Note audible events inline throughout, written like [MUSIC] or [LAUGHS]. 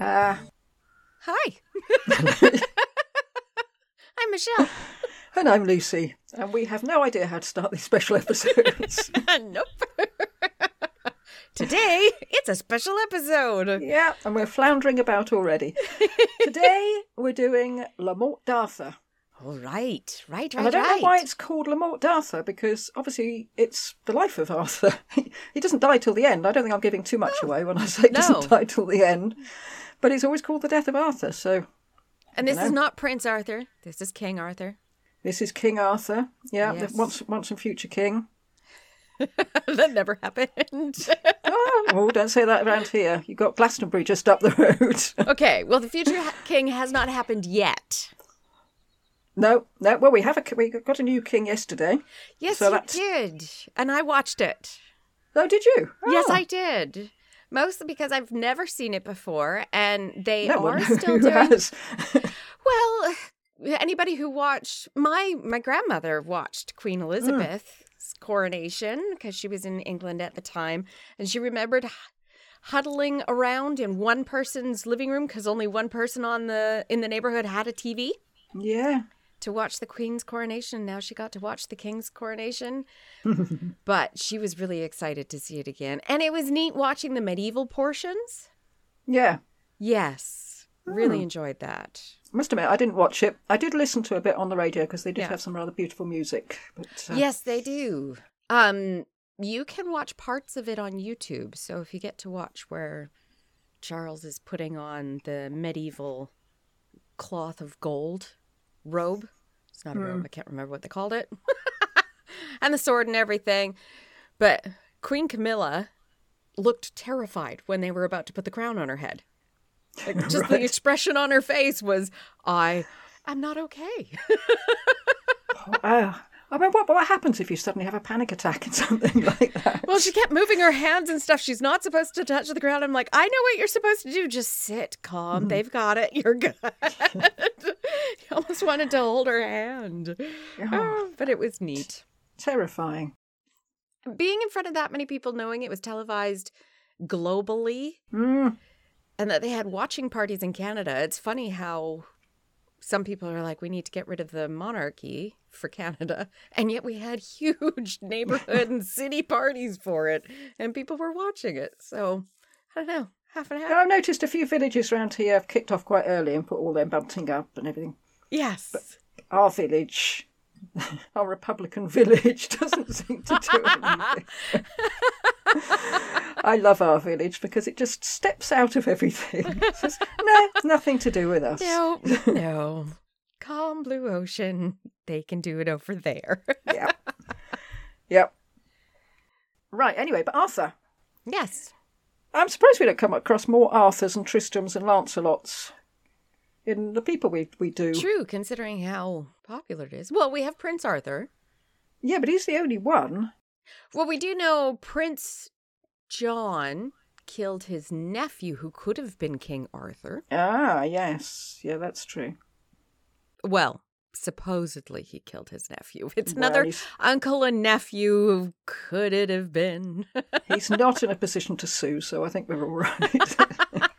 Uh, Hi. [LAUGHS] I'm Michelle. [LAUGHS] and I'm Lucy, and we have no idea how to start these special episodes. [LAUGHS] nope. Today, it's a special episode. yeah, and we're floundering about already. Today, we're doing La Morte d'Arthur. All right, right, right, And I don't right. know why it's called La Morte d'Arthur, because obviously it's the life of Arthur. he doesn't die till the end. I don't think I'm giving too much away when I say he No. doesn't die till the end. But it's always called the death of Arthur, so and this is not Prince Arthur. This is King Arthur. this is King Arthur. Yeah, Yes. the once, once and future king. [LAUGHS] that never happened. [LAUGHS] Oh, oh, don't say that around here. You've got Glastonbury just up the [LAUGHS] road. okay, well, the future king has not happened yet. no, no. Well, we have a we got a new king yesterday. Yes, So you that's- did. And I watched it. Oh, did you? Yes, Oh. I did. Mostly because I've never seen it before, and they No are [LAUGHS] still doing. [LAUGHS] Well, anybody who watched my my grandmother watched Queen Elizabeth's coronation because she was in England at the time, and she remembered huddling around in one person's living room because only one person on the in the neighborhood had a TV yeah. To watch the Queen's coronation. Now she got to watch the King's coronation. [LAUGHS] but she was really excited to see it again. And it was neat watching the medieval portions. Yeah. Yes. Really enjoyed that. Must admit, I didn't watch it. I did listen to a bit on the radio because they did Yeah. have some rather beautiful music. But uh, Yes, they do. Um you can watch parts of it on YouTube. So if you get to watch where Charles is putting on the medieval cloth of gold robe. It's not a robe, I can't remember what they called it. [LAUGHS] and the sword and everything. But Queen Camilla looked terrified when they were about to put the crown on her head. Like, [LAUGHS] just the expression on her face was, I am not okay. [LAUGHS] uh, I mean, what what happens if you suddenly have a panic attack and [LAUGHS] something like that? Well, she kept moving her hands and stuff. She's not supposed to touch the ground. I'm like, I know what you're supposed to do. Just sit calm. They've got it. You're good. [LAUGHS] you almost wanted to hold her hand. Oh, but it was neat. Terrifying. Being in front of that many people, knowing it was televised globally Mm. and that they had watching parties in Canada, it's funny how some people are like, we need to get rid of the monarchy for Canada. [LAUGHS] And yet we had [LAUGHS] huge neighborhood and [LAUGHS] city parties for it, and people were watching it. So I don't know, half and half. I've noticed a few villages around here have kicked off quite early and put all their bunting up and everything. Yes. Our village, our Republican village, doesn't seem to do anything. I love our village because it just steps out of everything. [LAUGHS] Says, no, nothing to do with us. No, [LAUGHS] no. Calm blue ocean. They can do it over there. [LAUGHS] yep. Yep. Right, anyway, but Arthur. yes. I'm surprised we don't come across more Arthurs and Tristrams and Lancelots in the people we, we do. True, considering how popular it is. Well, we have Prince Arthur. Yeah, but he's the only one. Well, we do know Prince John killed his nephew, who could have been King Arthur. Ah, yes. Yeah, that's true. Well, supposedly he killed his nephew. [LAUGHS] It's Well, another uncle and nephew. Could it have been? [LAUGHS] He's not in a position to sue, so I think we're all right. [LAUGHS]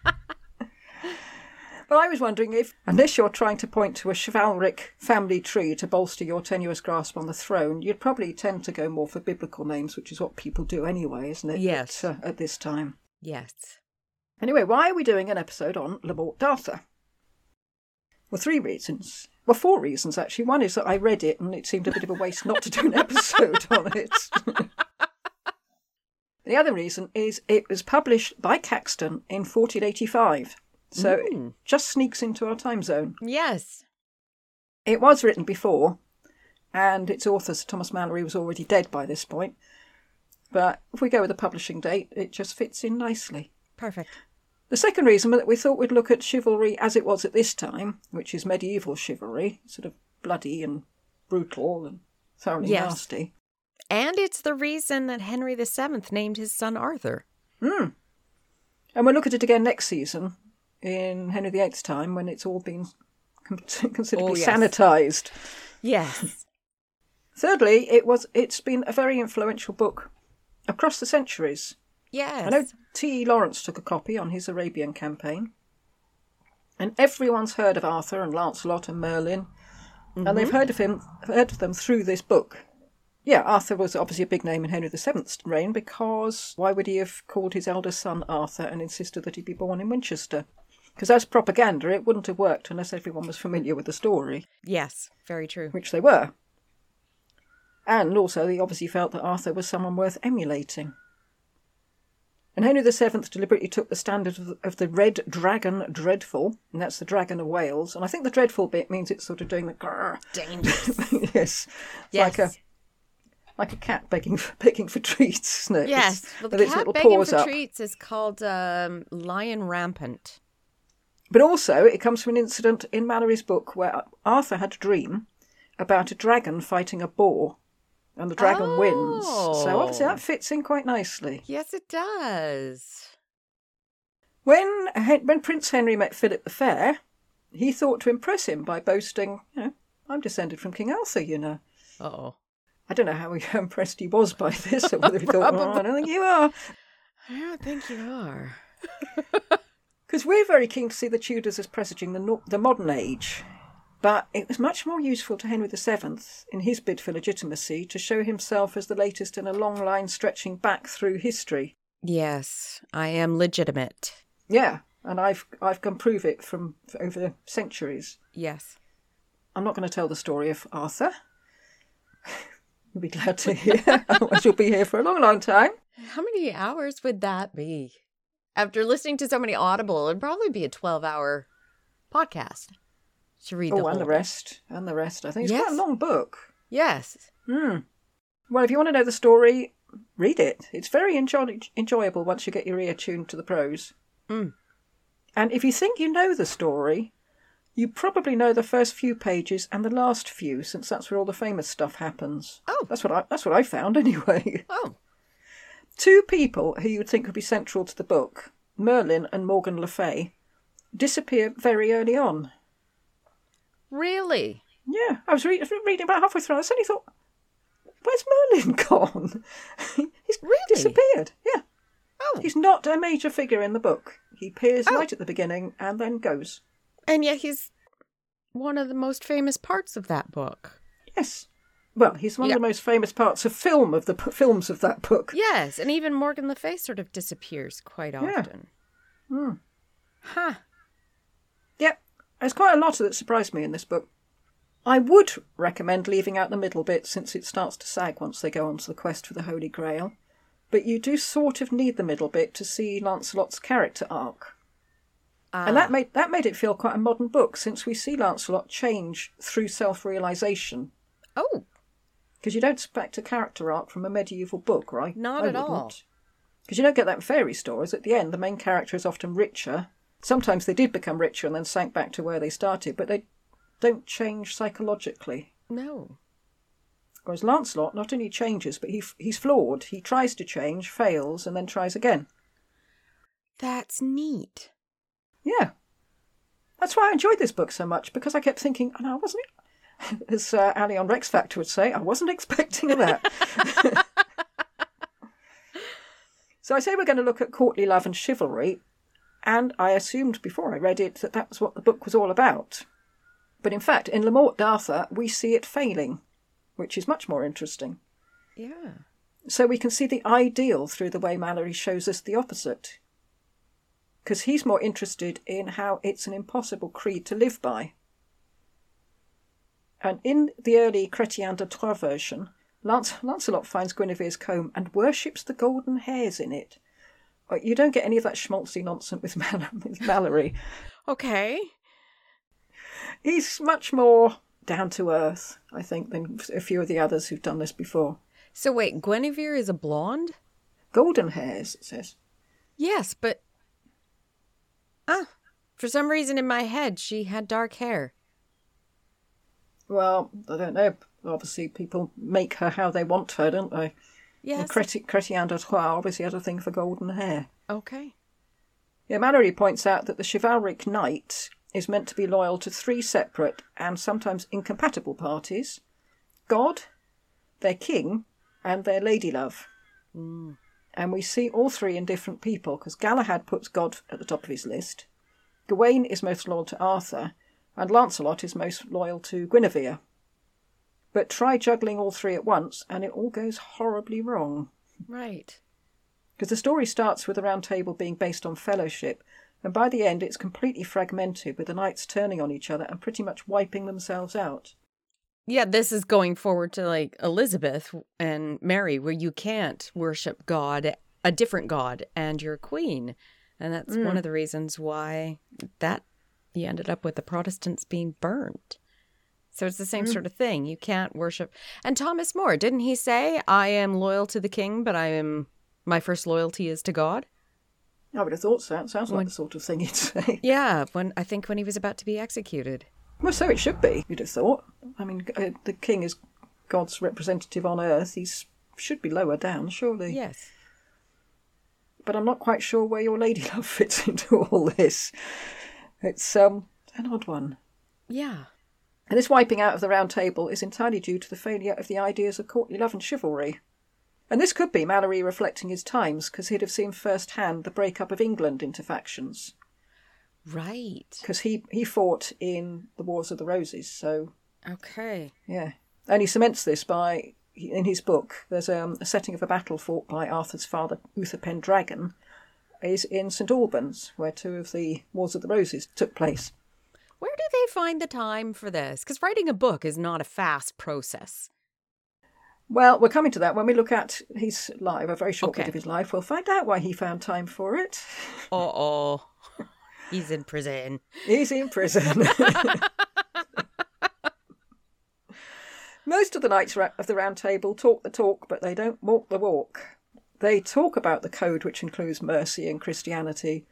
but I was wondering if, unless you're trying to point to a chivalric family tree to bolster your tenuous grasp on the throne, you'd probably tend to go more for biblical names, which is what people do anyway, isn't it? Yes. At, uh, at this time. yes. Anyway, why are we doing an episode on Le Morte d'Arthur? Well, three reasons. Well, four reasons actually. One is that I read it and it seemed a bit of a waste not to do an episode on it. [LAUGHS] the other reason is it was published by Caxton in 1485, so it Mm. just sneaks into our time zone. Yes. It was written before, and its author, Sir Thomas Malory, was already dead by this point. But if we go with the publishing date, it just fits in nicely. Perfect. The second reason was that we thought we'd look at chivalry as it was at this time, which is medieval chivalry, sort of bloody and brutal and thoroughly Yes. nasty. And it's the reason that Henry VII named his son Arthur. Hmm. And we'll look at it again next season in Henry VIII's time when it's all been [LAUGHS] considerably Oh, yes. sanitised. Yes. Thirdly, it was it's been a very influential book across the centuries. Yes. I know T. E. Lawrence took a copy on his Arabian campaign. And everyone's heard of Arthur and Lancelot and Merlin, and mm-hmm. they've heard of him, heard of them through this book. Yeah, Arthur was obviously a big name in Henry VII's reign because why would he have called his eldest son Arthur and insisted that he be born in Winchester? Because as propaganda, it wouldn't have worked unless everyone was familiar with the story, Yes, very true. which they were. And also, they obviously felt that Arthur was someone worth emulating. And Henry VII deliberately took the standard of the, of the Red Dragon Dreadful, and that's the Dragon of Wales. And I think the dreadful bit means it's sort of doing the grrr. Dangerous. [LAUGHS] yes, yes. like a like a cat begging for, begging for treats, isn't it? yes. Well, the its cat little begging for up. treats is called um, Lion Rampant. But also, it comes from an incident in Malory's book where Arthur had a dream about a dragon fighting a boar, and the dragon wins. So obviously, Oh. that fits in quite nicely. Yes, it does. When when Prince Henry met Philip the Fair, he thought to impress him by boasting, you know, I'm descended from King Arthur, you know. Oh. I don't know how [LAUGHS] impressed he was by this, or whether he thought, [LAUGHS] oh, I don't think you are. I don't think you are. [LAUGHS] Because we're very keen to see the Tudors as presaging the, no- the modern age. But it was much more useful to Henry VII, in his bid for legitimacy, to show himself as the latest in a long line stretching back through history. Yes, I am legitimate. Yeah, and I've I've can prove it from over centuries. Yes. I'm not going to tell the story of Arthur. [LAUGHS] You'll be glad to hear. [LAUGHS] Otherwise, you'll be here for a long, long time. How many hours would that be? After listening to so many Audible, it'd probably be a 12 hour podcast to read the Oh, whole and the rest, and the rest. I think it's quite a long book. Yes. Hmm. Well, if you want to know the story, read it. It's very enjoy- enjoyable once you get your ear tuned to the prose. Mm. And if you think you know the story, you probably know the first few pages and the last few, since that's where all the famous stuff happens. Oh. That's what I that's what I found [LAUGHS] anyway. Oh. Two people who you would think would be central to the book, Merlin and Morgan Le Fay, disappear very early on. Really? Yeah, I was re- reading about halfway through. And I suddenly thought, "Where's Merlin [LAUGHS] gone? [LAUGHS] He's Really? disappeared." Yeah, Oh. he's not a major figure in the book. He appears Oh. right at the beginning and then goes. And yet he's one of the most famous parts of that book. Yes, well, he's one Yeah. of the most famous parts of film of the p- films of that book. Yes, and even Morgan Le Fay sort of disappears quite Yeah. often. Hmm. Huh. Yep, there's quite a lot that surprised me in this book. I would recommend leaving out the middle bit since it starts to sag once they go on to the quest for the Holy Grail. But you do sort of need the middle bit to see Lancelot's character arc. Ah. And that Ah. made that made it feel quite a modern book since we see Lancelot change through self-realization. Oh, Because you don't expect a character arc from a medieval book, right? Not at all. Because you don't get that in fairy stories. At the end, the main character is often richer. Sometimes they did become richer and then sank back to where they started, but they don't change psychologically. no. Whereas Lancelot not only changes, but he he's flawed. He tries to change, fails, and then tries again. That's neat. Yeah. That's why I enjoyed this book so much, because I kept thinking, oh, no, I wasn't, as uh, Ali on Rex Factor would say, I wasn't expecting that. [LAUGHS] so I say we're going to look at courtly love and chivalry, and I assumed before I read it that that was what the book was all about. But in fact, in Le Morte d'Arthur, we see it failing, which is much more interesting. Yeah. So we can see the ideal through the way Malory shows us the opposite. Because he's more interested in how it's an impossible creed to live by. And in the early Chrétien de Troyes version, Lance- Lancelot finds Guinevere's comb and worships the golden hairs in it. Uh, You don't get any of that schmaltzy nonsense with, [LAUGHS] Mal- with Malory. Okay. He's much more down to earth, I think, than a few of the others who've done this before. So wait, Guinevere is a blonde? Golden hairs, it says. Yes, but ah, for some reason in my head she had dark hair. Well, I don't know. Obviously, people make her how they want her, don't they? Yes. Chrétien de Troyes obviously had a thing for golden hair. okay. Yeah, Malory points out that the chivalric knight is meant to be loyal to three separate and sometimes incompatible parties God, their king, and their lady love. Mm. And we see all three in different people because Galahad puts God at the top of his list, Gawain is most loyal to Arthur, and Lancelot is most loyal to Guinevere. But try juggling all three at once, and it all goes horribly wrong. Right. Because the story starts with the Round Table being based on fellowship, and by the end it's completely fragmented, with the knights turning on each other and pretty much wiping themselves out. Yeah, this is going forward to like Elizabeth and Mary, where you can't worship God, a different God, and your queen. And that's one mm. of the reasons why that you ended up with the Protestants being burned. So it's the same sort of thing. You can't worship. And Thomas More, didn't he say, I am loyal to the king, but I am my first loyalty is to God? I would have thought so. It sounds like the sort of thing he'd say. [LAUGHS] Yeah, when I think when he was about to be executed. Well, so it should be, you'd have thought. I mean, uh, the king is God's representative on earth. He should be lower down, surely. Yes. But I'm not quite sure where your lady [LAUGHS] love fits into all this. It's um an odd one. Yeah. And this wiping out of the round table is entirely due to the failure of the ideas of courtly love and chivalry. And this could be Malory reflecting his times, because he'd have seen firsthand the breakup of England into factions. Right. Because he, he fought in the Wars of the Roses, so Okay. yeah. And he cements this by, in his book, there's um, a setting of a battle fought by Arthur's father, Uther Pendragon, is in St Albans, where two of the Wars of the Roses took place. Where do they find the time for this? Because writing a book is not a fast process. Well, we're coming to that when we look at his life, a very short Okay. bit of his life. We'll find out why he found time for it. [LAUGHS] Uh oh. He's in prison. He's in prison. [LAUGHS] Most of the knights of the Round Table talk the talk, but they don't walk the walk. They talk about the code, which includes mercy and Christianity,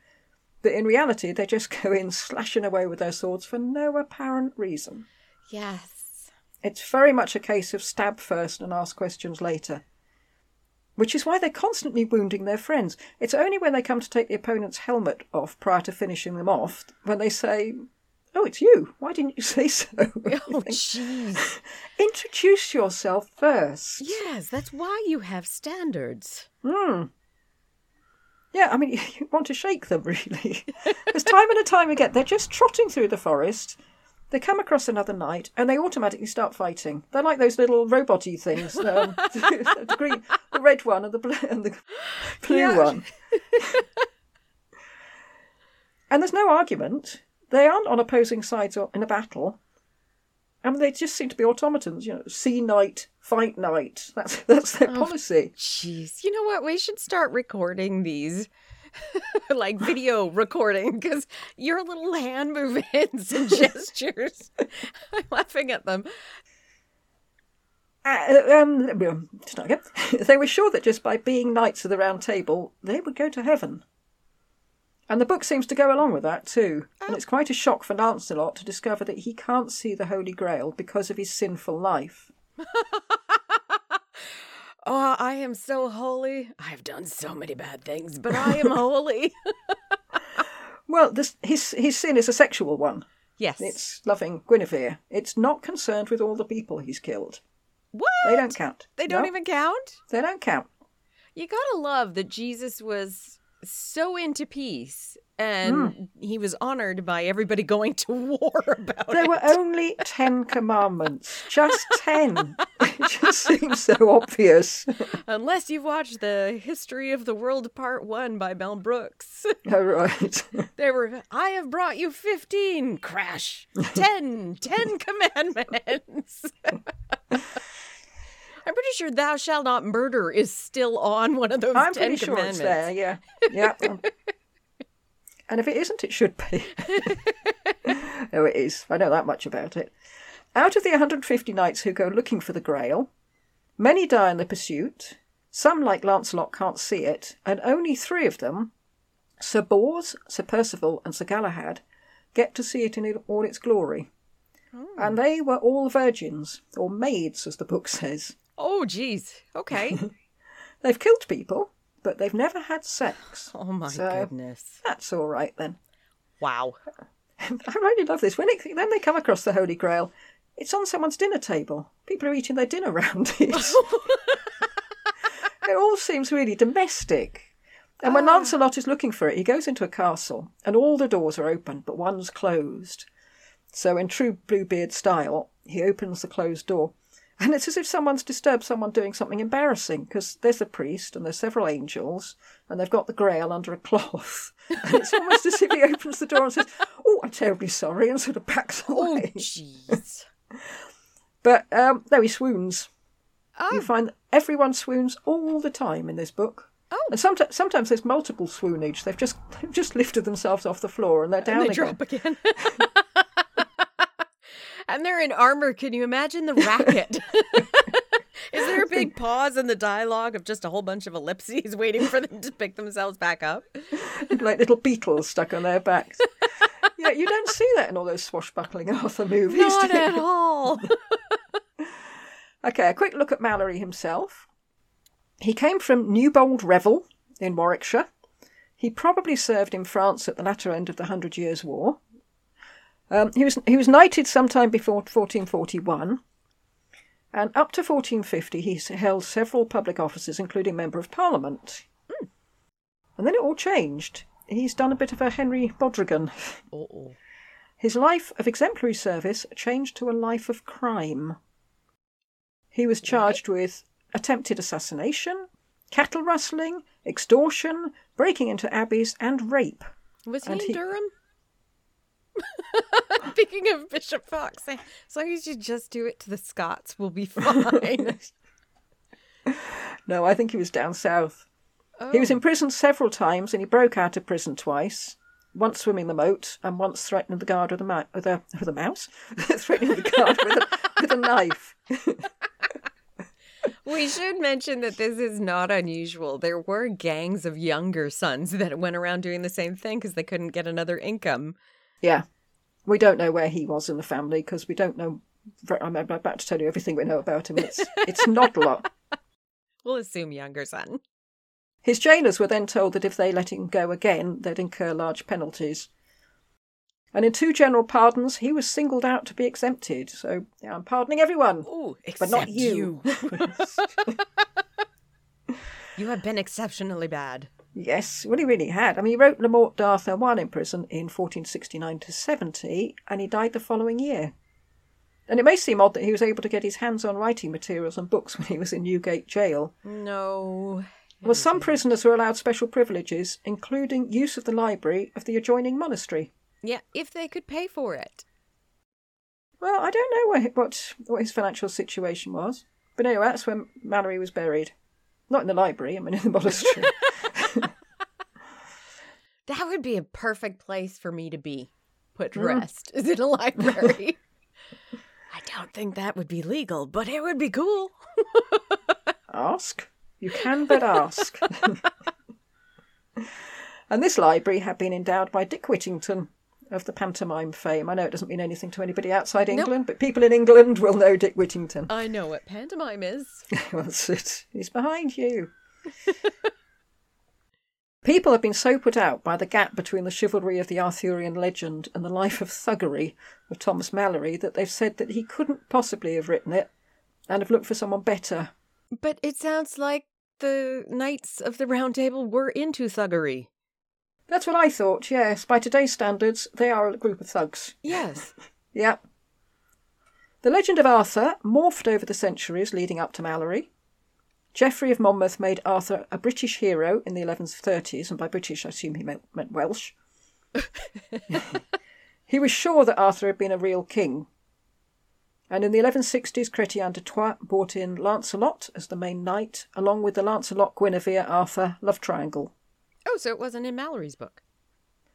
but in reality, they just [LAUGHS] go in slashing away with their swords for no apparent reason. Yes. It's very much a case of stab first and ask questions later. Which is why they're constantly wounding their friends. It's only when they come to take the opponent's helmet off prior to finishing them off when they say, Oh, it's you. Why didn't you [LAUGHS] say so? [LAUGHS] Oh, jeez. Introduce yourself first. yes, that's why you have standards. Hmm. Yeah, I mean, [LAUGHS] you want to shake them, really. Because time and time again, they're just trotting through the forest. They come across another knight, and they automatically start fighting. They're like those little robot-y things, um, the green, the red one, and the blue, and the blue Yeah. one. and there's no argument. They aren't on opposing sides or- in a battle. I mean, they just seem to be automatons. You know, see knight, fight knight. That's [LAUGHS] that's their policy. Jeez. You know what? We should start recording these. [LAUGHS] like video [LAUGHS] recording because your little hand movements and gestures. I'm laughing at them. Uh, um, um, again. they were sure that just by being knights of the round table, they would go to heaven. And the book seems to go along with that too. And oh. it's quite a shock for Lancelot to discover that he can't see the Holy Grail because of his sinful life. [LAUGHS] Oh, I am so holy. I have done so many bad things, but I am [LAUGHS] holy. [LAUGHS] Well, this, his his sin is a sexual one. yes. It's loving Guinevere. It's not concerned with all the people he's killed. what? They don't count. They don't No, even count? They don't count. You gotta love that Jesus was so into peace and hmm. he was honored by everybody going to [LAUGHS] war about There it. were only ten [LAUGHS] commandments. Just ten. [LAUGHS] it just seems so obvious. Unless you've watched the History of the World Part 1 by Mel Brooks. oh, right. They were, I have brought you 15, crash, 10, 10 commandments. I'm pretty sure thou shalt not murder is still on one of those I'm 10 pretty sure it's commandments. there, yeah. Yeah. [LAUGHS] and if it isn't, it should be. [LAUGHS] no, it is. I know that much about it. Out of the 150 knights who go looking for the Grail, many die in the pursuit. Some, like Lancelot, can't see it, and only three of them, Sir Bors, Sir Percival, and Sir Galahad, get to see it in all its glory. And oh. they were all virgins, or maids, as the book says. Oh, geez. Okay. [LAUGHS] They've killed people, but they've never had sex. [LAUGHS] Oh, my So- goodness. That's all right then. Wow. [LAUGHS] I really love this. When it, then they come across the Holy Grail, it's on someone's dinner table. People are eating their dinner around it. it all seems really domestic. And when ah. Lancelot is looking for it, he goes into a castle and all the doors are open, but one's closed. So, in true Bluebeard style, he opens the closed door. And it's as if someone's disturbed someone doing something embarrassing because there's a priest and there's several angels and they've got the grail under a cloth. [LAUGHS] And it's almost as if he opens the door and says, Oh, I'm terribly sorry, and sort of backs Oh, away. jeez. [LAUGHS] But um, no, he swoons. Oh, You find that everyone swoons all the time in this book. Oh. And sometimes, sometimes there's multiple swoonage. They've just they've just lifted themselves off the floor and they're down and they again. drop again. [LAUGHS] and they're in armor. Can you imagine the racket? [LAUGHS] Is there a [LAUGHS] big pause in the dialogue of just a whole bunch of ellipses [LAUGHS] waiting for them to pick themselves back up? like little beetles stuck on their backs. yeah, you don't see that in all those swashbuckling Arthur movies. Not at all. Okay, a quick look at Malory himself. He came from Newbold Revel in Warwickshire. He probably served in France at the latter end of the Hundred Years' War. Um, he was he was knighted sometime before 1441, and up to 1450 he held several public offices, including member of Parliament. And then it all changed. He's done a bit of a Henry Bodrugan. [LAUGHS] Oh, His life of exemplary service changed to a life of crime. He was charged with attempted assassination, cattle rustling, extortion, breaking into abbeys, and rape. was he And in he- Durham? [LAUGHS] Speaking of Bishop Fox, as long as you just do it to the Scots, we'll be fine. [LAUGHS] No, I think he was down south. He was Oh. imprisoned several times and he broke out of prison twice. Once swimming the moat and once threatening the guard with a, ma- with a, with a mouse. [LAUGHS] threatening the guard with a, with a knife. We should mention that this is not unusual. There were gangs of younger sons that went around doing the same thing because they couldn't get another income. Yeah. We don't know where he was in the family because we don't know. I'm about to tell you everything we know about him. It's, it's not a lot. [LAUGHS] We'll assume younger son. His jailers were then told that if they let him go again, they'd incur large penalties. And in two general pardons, he was singled out to be exempted. So yeah, I'm pardoning everyone. Ooh, But not you. [LAUGHS] [LAUGHS] You have been exceptionally bad. Yes, well, he really had. I mean, he wrote Le Morte d'Arthur while in prison in 1469 to 70, and he died the following year. And it may seem odd that he was able to get his hands on writing materials and books [LAUGHS] when he was in Newgate jail. No. Well, some prisoners were allowed special privileges, including use of the library of the adjoining monastery. Yeah, if they could pay for it. Well, I don't know where, what what his financial situation was, but anyway, that's where Malory was buried. Not in the library, I mean in the [LAUGHS] monastery. That would be a perfect place for me to be put to Mm. rest, [LAUGHS] is in a library. [LAUGHS] I don't think that would be legal, but it would be cool. ask. You can but ask. [LAUGHS] and this library had been endowed by Dick Whittington of the pantomime fame. I know it doesn't mean anything to anybody outside. England, but people in England will know Dick Whittington. I know what pantomime is. that's it. He's behind you. People have been so put out by the gap between the chivalry of the Arthurian legend and the life of thuggery of Thomas Malory that they've said that he couldn't possibly have written it and have looked for someone better. But it sounds like the Knights of the Round Table were into thuggery. That's what I thought, yes. By today's standards, they are a group of thugs. Yes. [LAUGHS] Yep. The legend of Arthur morphed over the centuries leading up to Malory. Geoffrey of Monmouth made Arthur a British hero in the 1130s, and by British I assume he meant, meant Welsh. [LAUGHS] he was sure that Arthur had been a real king. And in the 1160s, Chrétien de Troyes brought in Lancelot as the main knight, along with the Lancelot Guinevere Arthur love triangle. Oh, so it wasn't in Malory's book.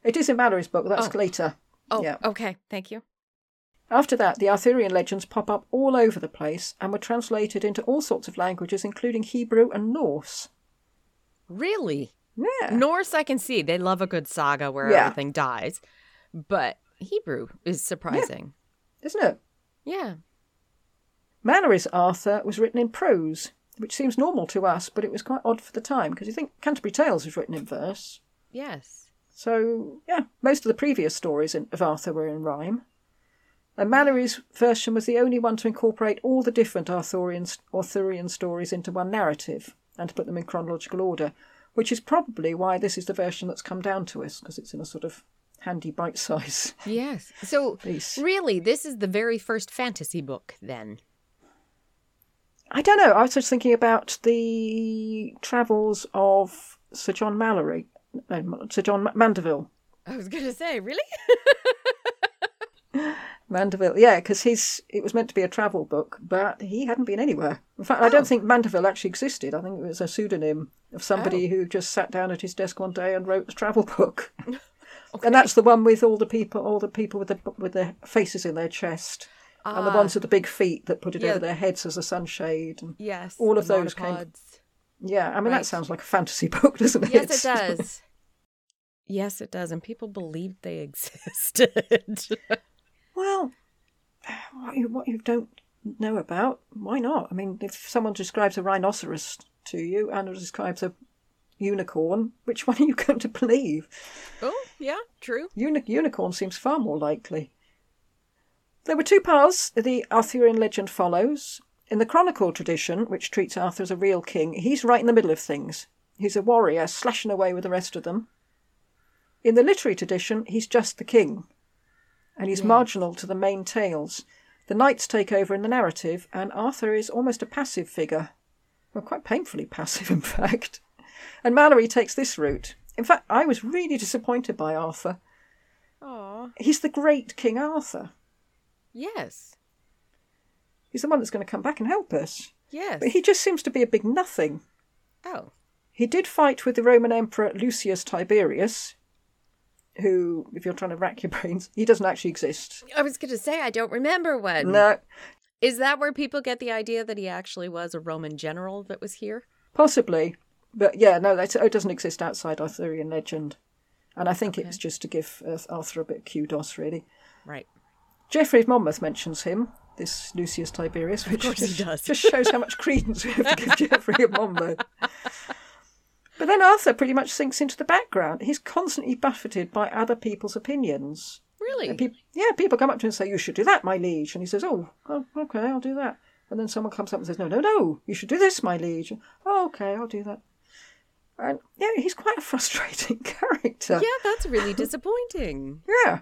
It is in Malory's book, that's Oh. later. Oh, Yeah. okay. Thank you. After that, the Arthurian legends pop up all over the place and were translated into all sorts of languages, including Hebrew and Norse. Really? Yeah. Norse, I can see. They love a good saga where Yeah. everything dies. But Hebrew is surprising. Isn't it? Yeah. Malory's Arthur was written in prose, which seems normal to us, but it was quite odd for the time because you think Canterbury Tales was written in verse. Yes. So, yeah, most of the previous stories in, of Arthur were in rhyme. And Malory's version was the only one to incorporate all the different Arthurian, Arthurian stories into one narrative and to put them in chronological order. which is probably why this is the version that's come down to us, because it's in a sort of handy bite size [LAUGHS] Yes. So piece. really, this is the very first fantasy book then. I don't know. I was just thinking about the travels of Sir John Mallory, no, Sir John Ma- Mandeville. I was going to say, really? [LAUGHS] Mandeville, yeah, because he's it was meant to be a travel book, but he hadn't been anywhere. In fact, I don't Oh. think Mandeville actually existed. I think it was a pseudonym of somebody Oh. who just sat down at his desk one day and wrote the travel book. [LAUGHS] And that's the one with all the people, all the people with the with their faces in their chest, and the Ah, ones with the big feet that put it Yeah. over their heads as a sunshade. And, yes, all of those came- yeah, I mean Right. that sounds like a fantasy [LAUGHS] book, doesn't it? Yes, it [LAUGHS] does. yes, it does, and people believed they existed. Well, [SIGHS] what you, what you don't know about, why not? I mean, if someone describes a rhinoceros to you and describes a unicorn, which one are you [LAUGHS] going to believe? oh, yeah, true. Uni- unicorn seems far more likely. There were two paths the Arthurian legend follows. In the chronicle tradition, which treats Arthur as a real king, he's right in the middle of things. He's a warrior, slashing away with the rest of them. In the literary tradition, he's just the king, and he's Yes. marginal to the main tales. The knights take over in the narrative, and Arthur is almost a passive figure. Well, quite painfully [LAUGHS] passive, in fact. And Malory takes this route. In fact, I was really disappointed by Arthur. Aw, He's the great King Arthur. yes, He's the one that's going to come back and help us. yes. But he just seems to be a big nothing. oh, He did fight with the Roman Emperor Lucius Tiberius, who, if you're trying to rack your [LAUGHS] brains, he doesn't actually exist. I was going to say I don't remember one. No, Is that where people get the idea that he actually was a Roman general that was here? possibly. But yeah, no, that's, it doesn't exist outside Arthurian legend. And I think it was just to give uh, Arthur a bit of kudos, really. Right. Geoffrey of Monmouth mentions him, this Lucius Tiberius, which just, does. just shows how much credence we have to give [LAUGHS] Geoffrey of Monmouth. But then Arthur pretty much sinks into the background. He's constantly buffeted by other people's opinions. Really? Yeah, people come up to him and say, "You should do that, my liege," and he says, "Oh, oh, okay, I'll do that." And then someone comes up and says, "No, no, no, you should do this, my liege." And, Oh, okay, I'll do that. And yeah, he's quite a [LAUGHS] frustrating character. yeah, that's really [LAUGHS] disappointing. Yeah.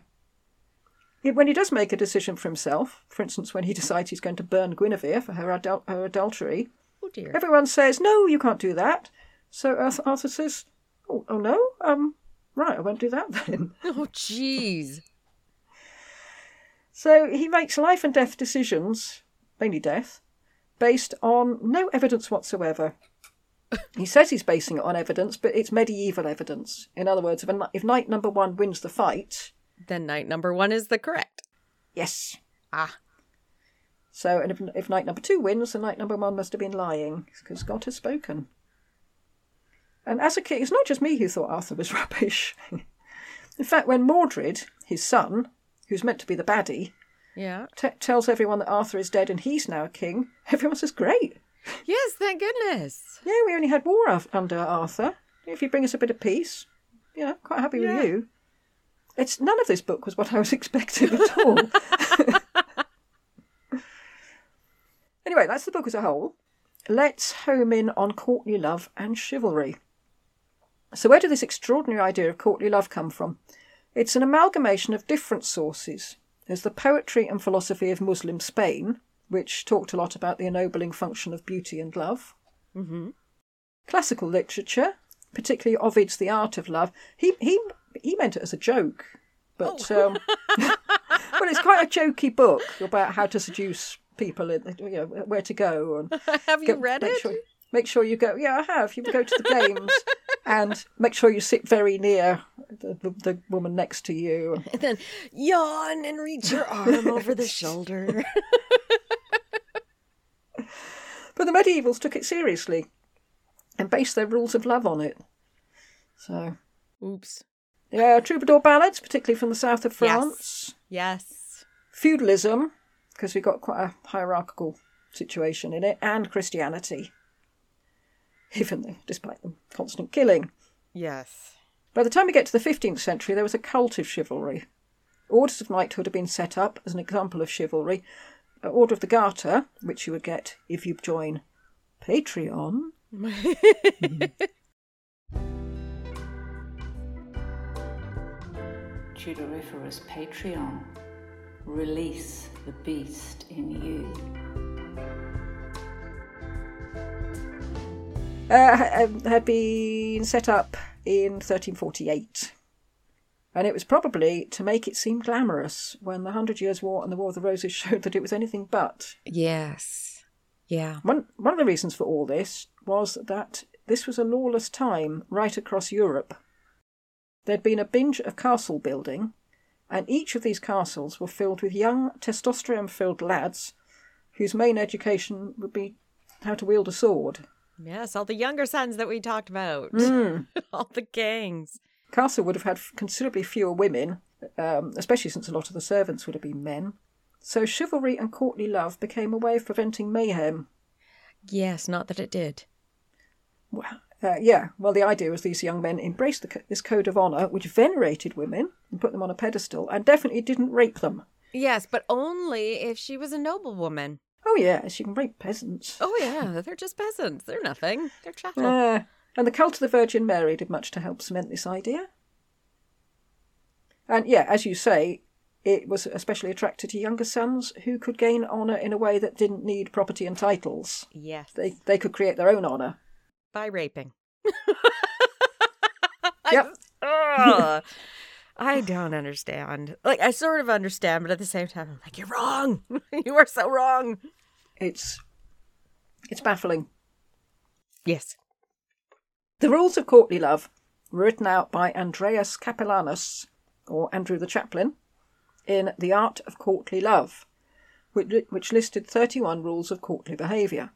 Yeah, When he does make a decision for himself, for instance, when he decides he's going to burn Guinevere for her, adul- her adultery, Oh dear. everyone says, "No, you can't do that." So Arthur, Arthur says, "Oh, oh no, um, right, I won't do that [LAUGHS] then." [LAUGHS] Oh jeez. So he makes life and death decisions, mainly death, based on no evidence whatsoever. he says he's basing it on evidence, but it's medieval evidence. In other words, if, a, if knight number one wins the fight, Then knight number one is the correct. yes. Ah. So, and if, if knight number two wins, then knight number one must have been lying, because God has spoken. And as a kid, it's not just me who thought Arthur was [LAUGHS] rubbish. In fact, when Mordred, his son, who's meant to be the baddie, Yeah. t- tells everyone that Arthur is dead and he's now a king, everyone says, Great. Yes, thank goodness. Yeah, we only had war af- under Arthur. If you bring us a bit of peace, you know, quite happy Yeah. with you. It's none of this book was what I was [LAUGHS] expecting at all. [LAUGHS] anyway, that's the book as a whole. Let's home in on courtly love and chivalry. So, where did this extraordinary idea of courtly love come from? It's an amalgamation of different sources. There's the poetry and philosophy of Muslim Spain, which talked a lot about the ennobling function of beauty and love. Mm-hmm. Classical literature, particularly Ovid's The Art of Love. He he he meant it as a joke, but um, [LAUGHS] well, it's quite a jokey book about how to seduce people, and you know where to go and [LAUGHS] Have you Go- read it? Sure, make sure you go. Yeah, I have. You go to the games [LAUGHS] and make sure you sit very near the, the, the woman next to you. And then yawn and reach your arm over the [LAUGHS] shoulder. [LAUGHS] But the medievals took it seriously and based their rules of love on it. So, Oops. yeah, troubadour ballads, particularly from the south of France. Yes. yes. Feudalism, because we've got quite a hierarchical situation in it, and Christianity, even though, despite the constant killing. Yes. By the time we get to the 15th century, there was a cult of chivalry. Orders of knighthood had been set up as an example of chivalry. Order of the Garter, which you would get if you join Patreon. mm. [LAUGHS] Tudoriferous Patreon. Release the beast in you. Uh, had been set up in 1348. And it was probably to make it seem glamorous when the Hundred Years' War and the War of the Roses [LAUGHS] showed that it was anything but. Yes. Yeah. One, one of the reasons for all this was that this was a lawless time right across Europe. There'd been a binge of castle building, and each of these castles were filled with young, testosterone filled lads whose main education would be how to wield a sword. Yes, all the younger sons that we talked about. Mm. [LAUGHS] all the gangs. Castle would have had considerably fewer women, um, especially since a lot of the servants would have been men. So chivalry and courtly love became a way of preventing mayhem. Yes, not that it did. Well, uh, yeah, well, the idea was these young men embraced the, this code of honour, which venerated women and put them on a pedestal, and definitely didn't rape them. Yes, but only if she was a noblewoman. Oh, yes, you can rape peasants. Oh, yeah, they're just peasants. They're nothing. They're chattel. Uh, and the cult of the Virgin Mary did much to help cement this idea. And yeah, as you say, it was especially attracted to younger sons who could gain honour in a way that didn't need property and titles. yes. They, they could create their own honour. By raping. [LAUGHS] [LAUGHS] Yep. I don't understand. Like, I sort of understand, but at the same time, I'm like, you're wrong. [LAUGHS] you are so wrong. It's it's baffling. Yes. The rules of courtly love were written out by Andreas Capellanus, or Andrew the Chaplain, in The Art of Courtly Love, which, which listed 31 rules of courtly behaviour.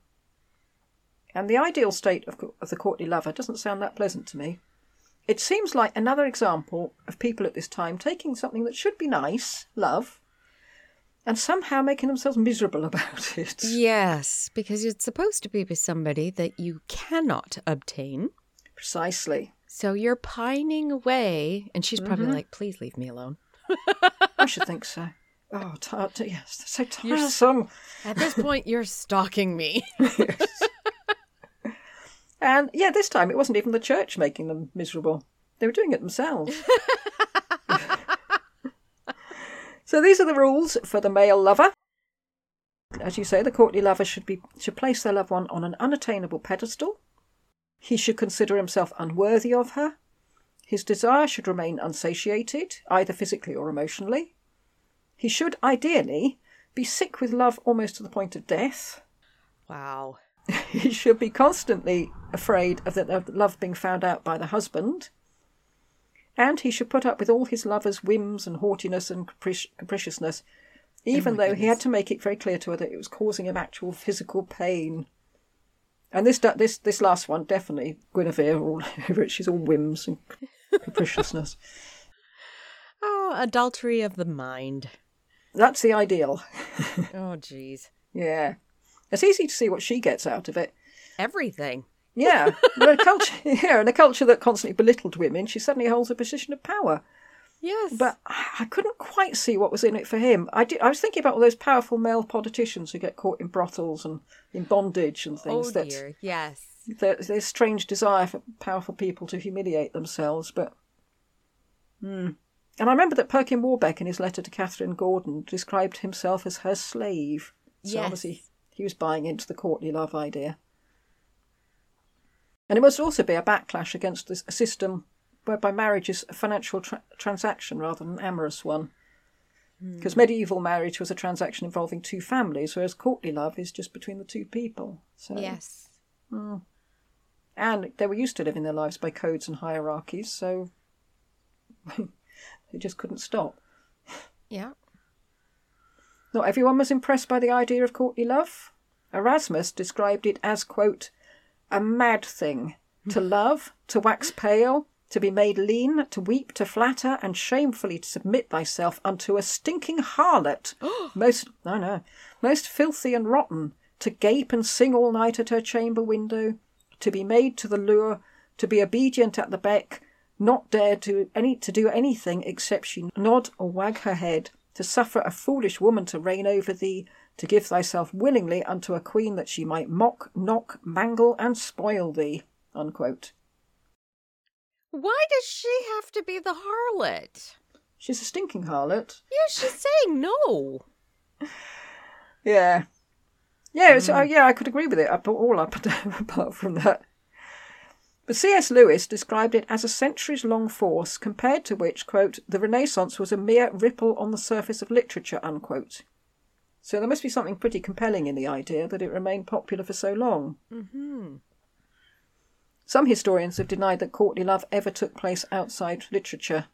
And the ideal state of, of the courtly lover doesn't sound that pleasant to me. It seems like another example of people at this time taking something that should be nice, love, and somehow making themselves miserable [LAUGHS] about it. Yes, because it's supposed to be with somebody that you cannot obtain. Precisely. So you're pining away, and she's probably mm-hmm. like, please leave me alone. I [LAUGHS] should think so. Oh, tar- uh, t- yes, so You're tiresome. At this point, you're stalking me. [LAUGHS] And yeah, this time it wasn't even the church making them miserable. They were doing it themselves. [LAUGHS] so these are the rules for the male lover. As you say, the courtly lover should be should place their loved one on an unattainable pedestal. He should consider himself unworthy of her. His desire should remain unsatiated, either physically or emotionally. He should ideally be sick with love almost to the point of death. wow. [LAUGHS] he should be constantly afraid of the of love being found out by the husband. And he should put up with all his lover's whims and haughtiness and capric- capriciousness, oh even my though he had to make it very clear to her that it was causing him actual physical pain. And this this this last one definitely Guinevere all [LAUGHS] over it. She's all whims and [LAUGHS] capriciousness. Oh, adultery of the mind. That's the ideal. [LAUGHS] Oh, jeez. Yeah, it's easy to see what she gets out of it. Everything. Yeah, in a culture, yeah, in a culture that constantly belittled women, she suddenly holds a position of power. Yes. But I couldn't quite see what was in it for him. I, did, I was thinking about all those powerful male politicians who get caught in brothels and in bondage and things. oh, that dear. Yes. There's there's strange desire for powerful people to humiliate themselves. But, Hmm. and I remember that Perkin Warbeck, in his letter to Catherine Gordon, described himself as her slave. So Yes. obviously he was buying into the courtly love idea. And it must also be a backlash against this, a system whereby marriage is a financial tra- transaction rather than an amorous one. Hmm. Because medieval marriage was a transaction involving two families, whereas courtly love is just between the two people. So, Yes. Hmm. And they were used to living their lives by codes and hierarchies, so [LAUGHS] they just couldn't stop. Yeah. Not everyone was impressed by the idea of courtly love. Erasmus described it as, quote, a mad thing. To love, to wax pale, to be made lean, to weep, to flatter, and shamefully to submit thyself unto a stinking harlot, [GASPS] most, I know, most filthy and rotten, to gape and sing all night at her chamber window, to be made to the lure, to be obedient at the beck, not dare to any to do anything except she nod or wag her head, to suffer a foolish woman to reign over thee, to give thyself willingly unto a queen that she might mock, knock, mangle, and spoil thee. Unquote. Why does she have to be the harlot? She's a stinking harlot. Yeah, she's saying no. [SIGHS] Yeah. Yeah, it's, uh, yeah, I could agree with it up all up [LAUGHS] apart from that. But C.S. Lewis described it as a centuries long force compared to which, quote, the Renaissance was a mere ripple on the surface of literature, unquote. So there must be something pretty compelling in the idea that it remained popular for so long. Mm-hmm. Some historians have denied that courtly love ever took place outside literature,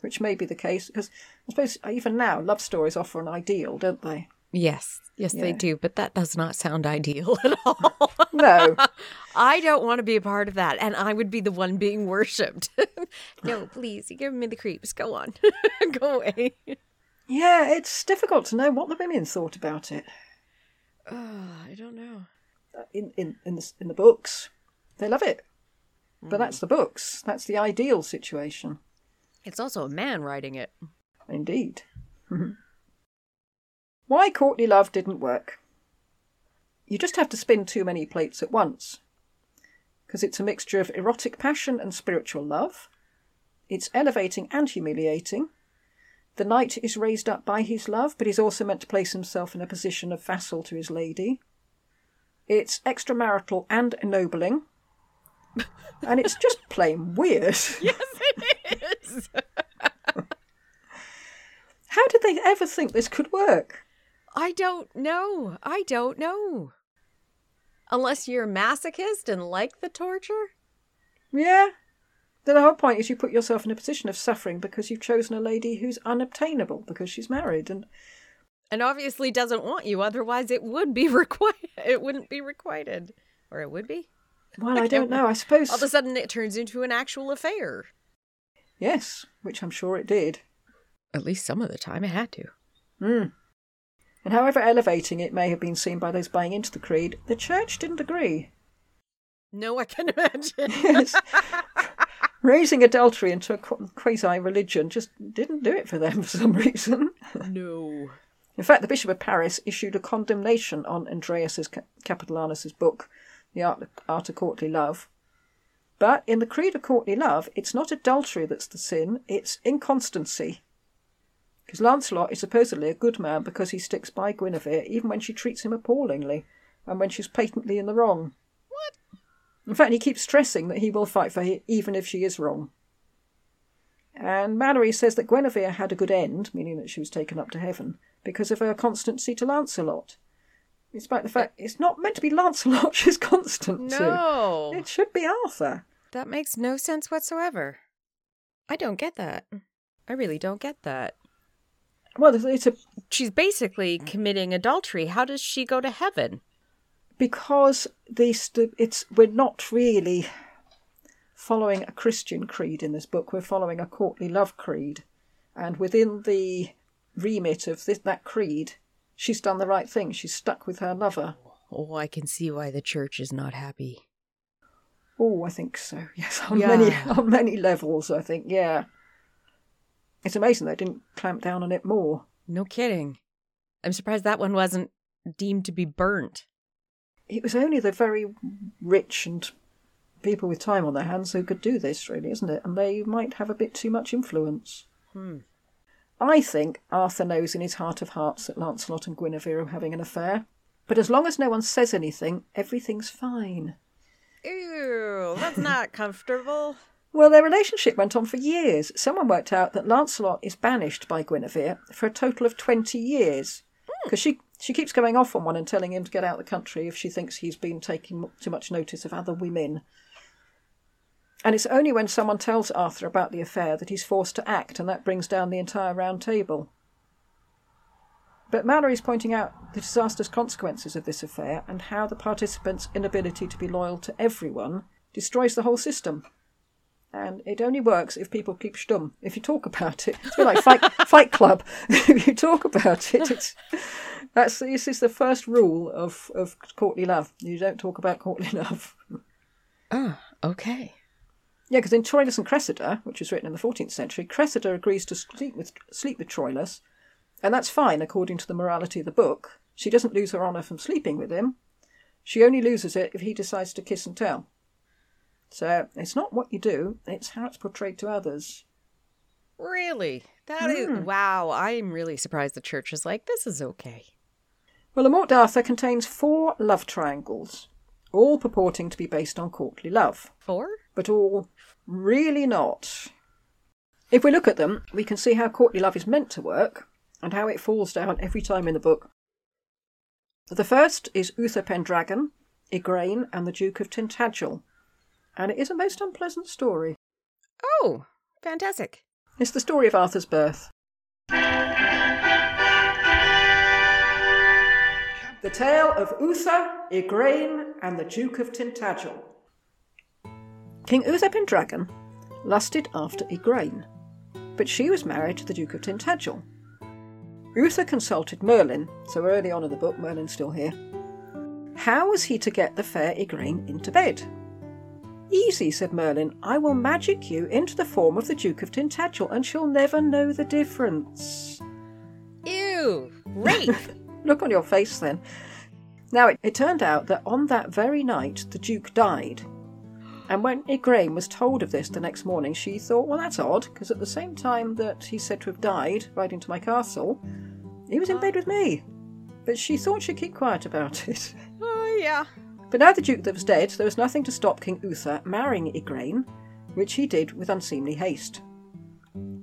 which may be the case, because I suppose even now love stories offer an ideal, don't they? Yes, yes, they do, but that does not sound [LAUGHS] ideal at all. No. [LAUGHS] I don't want to be a part of that, and I would be the one being worshipped. [LAUGHS] no, please, you're giving me the creeps. Go on, go away. Yeah, it's difficult to know what the women thought about it. Oh, I don't know. Uh, in in in the, in the books. They love it, but that's mm. the books. That's the ideal situation, It's also a man writing it. indeed. [LAUGHS] Why courtly love didn't work? You just have to spin too many plates at once, because it's a mixture of erotic passion and spiritual love. It's elevating and humiliating. The knight is raised up by his love, but he's also meant to place himself in a position of vassal to his lady. It's extramarital and ennobling. [LAUGHS] And it's just plain weird. [LAUGHS] Yes, it is. [LAUGHS] How did they ever think this could work? I don't know. I don't know. Unless you're a masochist and like the torture. Yeah. The whole point is you put yourself in a position of suffering because you've chosen a lady who's unobtainable because she's married. And And obviously doesn't want you, otherwise it would be [LAUGHS] required. It wouldn't be requited. Or it would be. well, I don't know. I suppose All of a sudden it turns into an actual affair. yes, which I'm sure it did. At least some of the time it had to. Mm. And however elevating it may have been seen by those buying into the creed, the church didn't agree. No, I can [LAUGHS] imagine. Yes. [LAUGHS] Raising adultery into a quasi religion just didn't do it for them for some [LAUGHS] reason. no. In fact, the Bishop of Paris issued a condemnation on Andreas Capellanus's book, The Art, Art of Courtly Love. But in the Creed of Courtly Love, it's not adultery that's the sin, it's inconstancy. Because Lancelot is supposedly a good man because he sticks by Guinevere even when she treats him appallingly and when she's patently in the wrong. In fact, he keeps stressing that he will fight for her even if she is wrong. And Malory says that Guinevere had a good end, meaning that she was taken up to heaven, because of her constancy to Lancelot. Despite the fact it's not meant to be Lancelot [LAUGHS] she's constant to. No. It should be Arthur. That makes no sense whatsoever. I don't get that. I really don't get that. Well, it's a She's basically mm. committing adultery. How does she go to heaven? Because these it's we're not really following a Christian creed in this book. We're following a courtly love creed, and within the remit of this, that creed, she's done the right thing. She's stuck with her lover. Oh, I can see why the church is not happy. Oh, I think so. [LAUGHS] Yes, on Yeah. many on many levels. I think yeah. It's amazing they didn't clamp down on it more. No kidding. I'm surprised that one wasn't deemed to be burnt. It was only the very rich and people with time on their hands who could do this, really, isn't it? And they might have a bit too much influence. Hmm. I think Arthur knows in his heart of hearts that Lancelot and Guinevere are having an affair. But as long as no one says anything, everything's fine. Ew, that's not comfortable. Well, their relationship went on for years. Someone worked out that Lancelot is banished by Guinevere for a total of 20 years. Because she, she keeps going off on one and telling him to get out of the country if she thinks he's been taking too much notice of other women. And it's only when someone tells Arthur about the affair that he's forced to act, and that brings down the entire round table. But Malory's pointing out the disastrous consequences of this affair and how the participants' inability to be loyal to everyone destroys the whole system. And it only works if people keep stum. If you talk about it, it's a bit like Fight, [LAUGHS] fight Club. [LAUGHS] if you talk about it, it's that's this is the first rule of of courtly love. You don't talk about courtly [LAUGHS] love. Oh, okay. Yeah, because in Troilus and Cressida, which was written in the 14th century, Cressida agrees to sleep with sleep with Troilus, and that's fine according to the morality of the book. She doesn't lose her honour from sleeping with him. She only loses it if he decides to kiss and tell. So it's not what you do; it's how it's portrayed to others. Really? That is Hmm. wow. I'm really surprised the church is like, this is okay. Well, the Morte d'Arthur contains four love triangles, all purporting to be based on courtly love, Four? but all really not. If we look at them, we can see how courtly love is meant to work and how it falls down every time in the book. The first is Uther Pendragon, Igraine, and the Duke of Tintagel, and it is a most unpleasant story. Oh, fantastic. It's the story of Arthur's birth. The tale of Uther, Igraine, and the Duke of Tintagel. King Uther Pendragon lusted after Igraine, but she was married to the Duke of Tintagel. Uther consulted Merlin, so early on in the book, Merlin's still here. How was he to get the fair Igraine into bed? Easy, said Merlin. I will magic you into the form of the Duke of Tintagel, and she'll never know the difference. Ew. Rape. [LAUGHS] Look on your face then. Now, it, it turned out that on that very night the Duke died. And when Igraine was told of this the next morning, she thought, well, that's odd, because at the same time that he's said to have died, riding to my castle, he was in bed with me. But she thought she'd keep quiet about it. oh yeah. But now the Duke was dead, there was nothing to stop King Uther marrying Igraine, which he did with unseemly haste.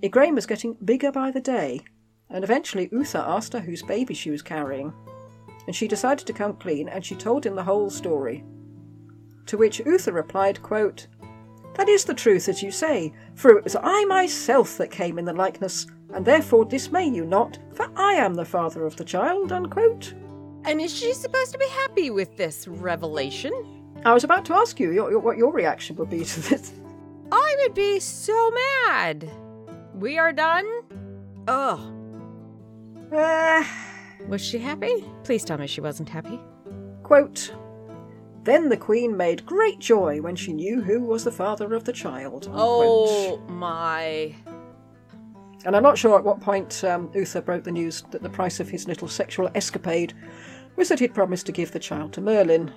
Igraine was getting bigger by the day, and eventually Uther asked her whose baby she was carrying, and she decided to come clean, and she told him the whole story. To which Uther replied, quote, That is the truth, as you say, for it was I myself that came in the likeness, and therefore dismay you not, for I am the father of the child. Unquote. And is she supposed to be happy with this revelation? I was about to ask you your, your, what your reaction would be to this. I would be so mad. We are done? Ugh. Uh, Was she happy? Please tell me she wasn't happy. quote, Then the queen made great joy when she knew who was the father of the child. unquote. Oh my. And I'm not sure at what point um, Uther broke the news that the price of his little sexual escapade was that he'd promised to give the child to Merlin.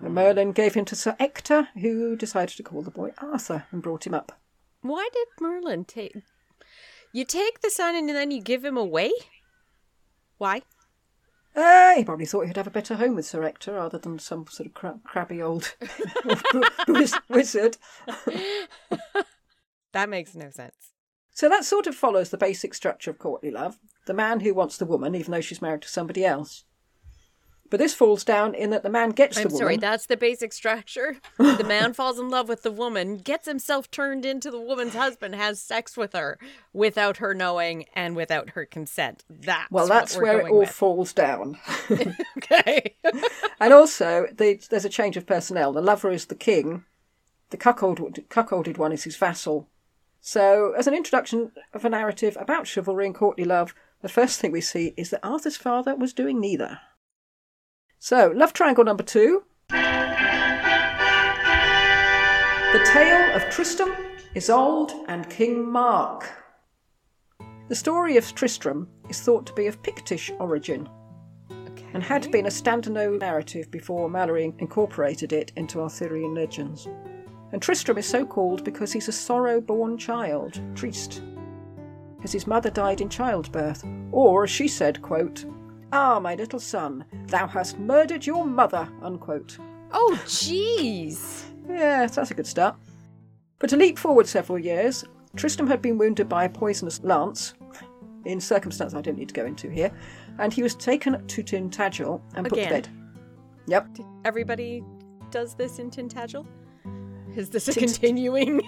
And Merlin gave him to Sir Ector, who decided to call the boy Arthur and brought him up. Why did Merlin take. You take the son and then you give him away? Why? Uh, he probably thought he'd have a better home with Sir Ector rather than some sort of cra- crabby old [LAUGHS] wizard. [LAUGHS] That makes no sense. So that sort of follows the basic structure of courtly love the man who wants the woman, even though she's married to somebody else. But this falls down in that the man gets the I'm woman. sorry, that's the basic structure. [LAUGHS] the man falls in love with the woman, gets himself turned into the woman's husband, has sex with her without her knowing and without her consent. That's well, that's where it all with. falls down. [LAUGHS] [LAUGHS] Okay. and also, the, there's a change of personnel. The lover is the king, the cuckold, cuckolded one is his vassal. So, as an introduction of a narrative about chivalry and courtly love, the first thing we see is that Arthur's father was doing neither. So, love triangle number two. The tale of Tristram, Isolde, and King Mark. The story of Tristram is thought to be of Pictish origin and had been a standalone narrative before Malory incorporated it into Arthurian legends. And Tristram is so called because he's a sorrow born child, Trist, as his mother died in childbirth, or as she said, quote, Ah, my little son, thou hast murdered your mother, unquote. Oh, jeez. Yes, that's a good start. But to leap forward several years, Tristram had been wounded by a poisonous lance, in circumstance I don't need to go into here, and he was taken to Tintagel and put to bed. Yep. Everybody does this in Tintagel? Is this a Tint- continuing?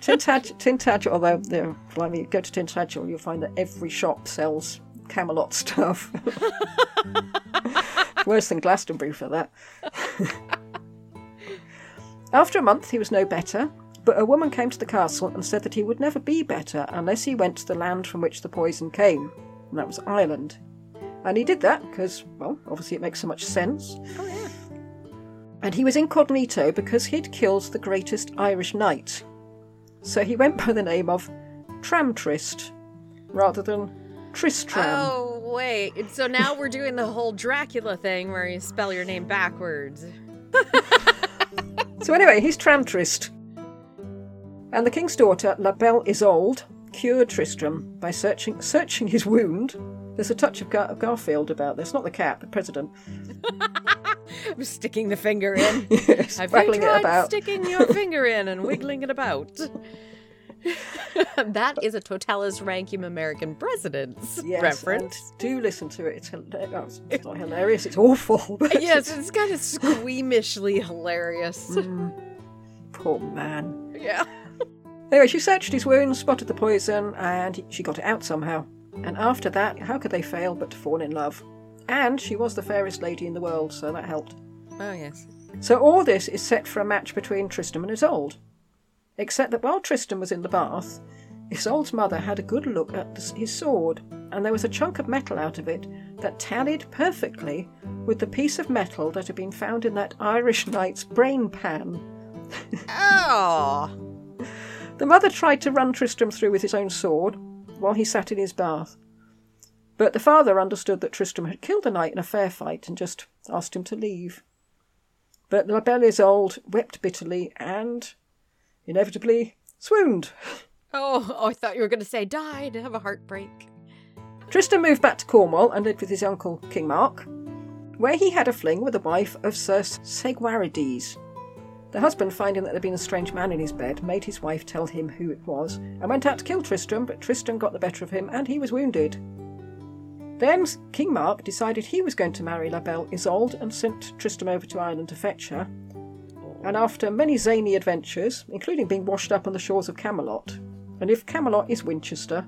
Tintagel, Tintagel although there, blimey, you go to Tintagel, you'll find that every shop sells Camelot stuff. [LAUGHS] Worse than Glastonbury for that. [LAUGHS] After a month, he was no better, but a woman came to the castle and said that he would never be better unless he went to the land from which the poison came, and that was Ireland. And he did that because, well, obviously it makes so much sense. oh, yeah. And he was incognito because he'd killed the greatest Irish knight. So he went by the name of Tramtrist rather than Tristram. Oh, wait. So now we're doing the whole Dracula thing where you spell your name backwards. So anyway, he's Tramtrist. And the king's daughter, La Belle Isolde, cured Tristram by searching searching his wound. There's a touch of, Gar- of Garfield about this, not the cat, the president. [LAUGHS] I'm sticking the finger in. [LAUGHS] Yes, Have you it tried about. sticking your finger in and wiggling it about? [LAUGHS] [LAUGHS] that is a Totalis Rankium American President's Yes, reference. do listen to it. It's, hilarious. it's not hilarious. It's awful. [LAUGHS] yes, it's kind of squeamishly hilarious. [LAUGHS] Mm. Poor man. yeah. Anyway, she searched his wounds, spotted the poison, and she got it out somehow. And after that, how could they fail but to fall in love? And she was the fairest lady in the world, so that helped. Oh, yes. So all this is set for a match between Tristram and Isolde. Except that while Tristram was in the bath, Isolde's mother had a good look at his sword, and there was a chunk of metal out of it that tallied perfectly with the piece of metal that had been found in that Irish [LAUGHS] knight's brain pan. Oh. [LAUGHS] The mother tried to run Tristram through with his own sword while he sat in his bath. But the father understood that Tristram had killed the knight in a fair fight and just asked him to leave. But La Belle Isolde wept bitterly and, inevitably, swooned. Oh, oh, I thought you were going to say died have a heartbreak. Tristan moved back to Cornwall and lived with his uncle King Mark, where he had a fling with the wife of Sir Segwarides. The husband, finding that there had been a strange man in his bed, made his wife tell him who it was and went out to kill Tristram, but Tristram got the better of him and he was wounded. Then King Mark decided he was going to marry La Belle Isolde and sent Tristram over to Ireland to fetch her. And after many zany adventures, including being washed up on the shores of Camelot, and if Camelot is Winchester,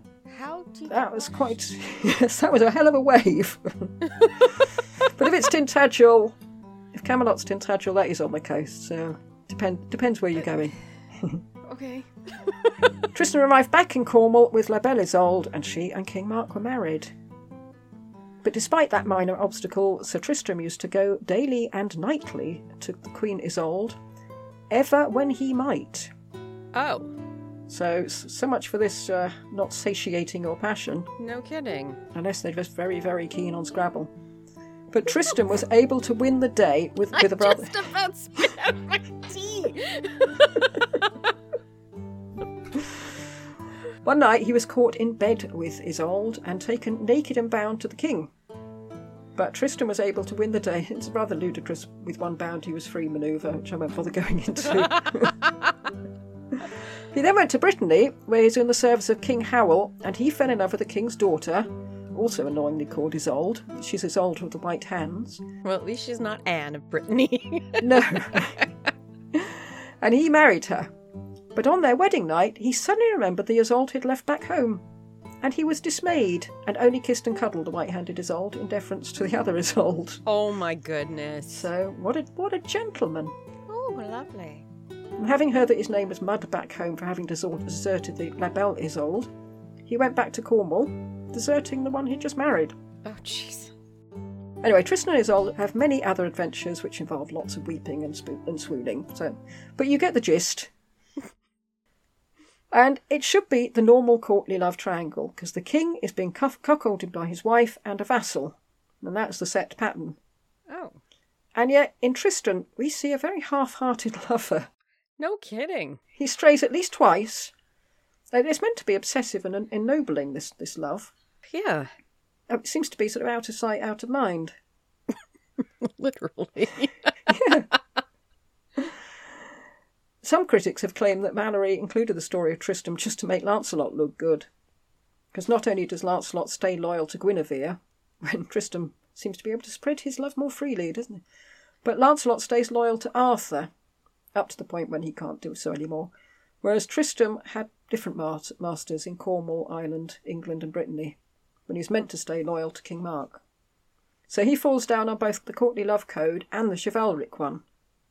that was quite. [LAUGHS] Yes, that was a hell of a wave. [LAUGHS] but if it's Tintagel, if Camelot's Tintagel, that is on the coast. So depend depends where you're going. [LAUGHS] Okay. Tristan arrived back in Cornwall with La Belle Isolde, and she and King Mark were married. But despite that minor obstacle, Sir Tristram used to go daily and nightly to the Queen Isolde, ever when he might. Oh, So, so much for this uh, not satiating your passion. no kidding. unless they're just very, very keen on Scrabble. But Tristan was able to win the day with, with a brother. just about spit out my tea. [LAUGHS] One night he was caught in bed with Isolde and taken naked and bound to the king. But Tristan was able to win the day. It's rather ludicrous with one bound he was free manoeuvre, which I won't bother going into. [LAUGHS] he then went to Brittany, where he was in the service of King Howell, and he fell in love with the king's daughter, also annoyingly called Isolde. She's Isolde with the white hands. Well, at least she's not Anne of Brittany. [LAUGHS] No. and he married her. But on their wedding night, he suddenly remembered the Isolde he'd left back home. And he was dismayed and only kissed and cuddled the white handed Isolde in deference to the other Isolde. oh my goodness. So, what a, what a gentleman. Oh, lovely. And having heard that his name was Mud back home for having deserted the La Belle Isolde, he went back to Cornwall, deserting the one he'd just married. Oh, jeez. Anyway, Tristan and Isolde have many other adventures which involve lots of weeping and, spo- and swooning. So, but you get the gist. And it should be the normal courtly love triangle because the king is being cuff- cuckolded by his wife and a vassal, and that's the set pattern. Oh, And yet, in Tristan, we see a very half-hearted [LAUGHS] lover. no kidding. He strays at least twice. It's meant to be obsessive and ennobling this this love. Yeah, Uh, It seems to be sort of out of sight, out of mind. [LAUGHS] literally. [LAUGHS] Some critics have claimed that Malory included the story of Tristram just to make Lancelot look good. Because not only does Lancelot stay loyal to Guinevere, [LAUGHS] when Tristram seems to be able to spread his love more freely, doesn't he? But Lancelot stays loyal to Arthur, up to the point when he can't do so anymore. Whereas Tristram had different masters in Cornwall, Ireland, England, and Brittany, when he was meant to stay loyal to King Mark. So he falls down on both the courtly love code and the chivalric one.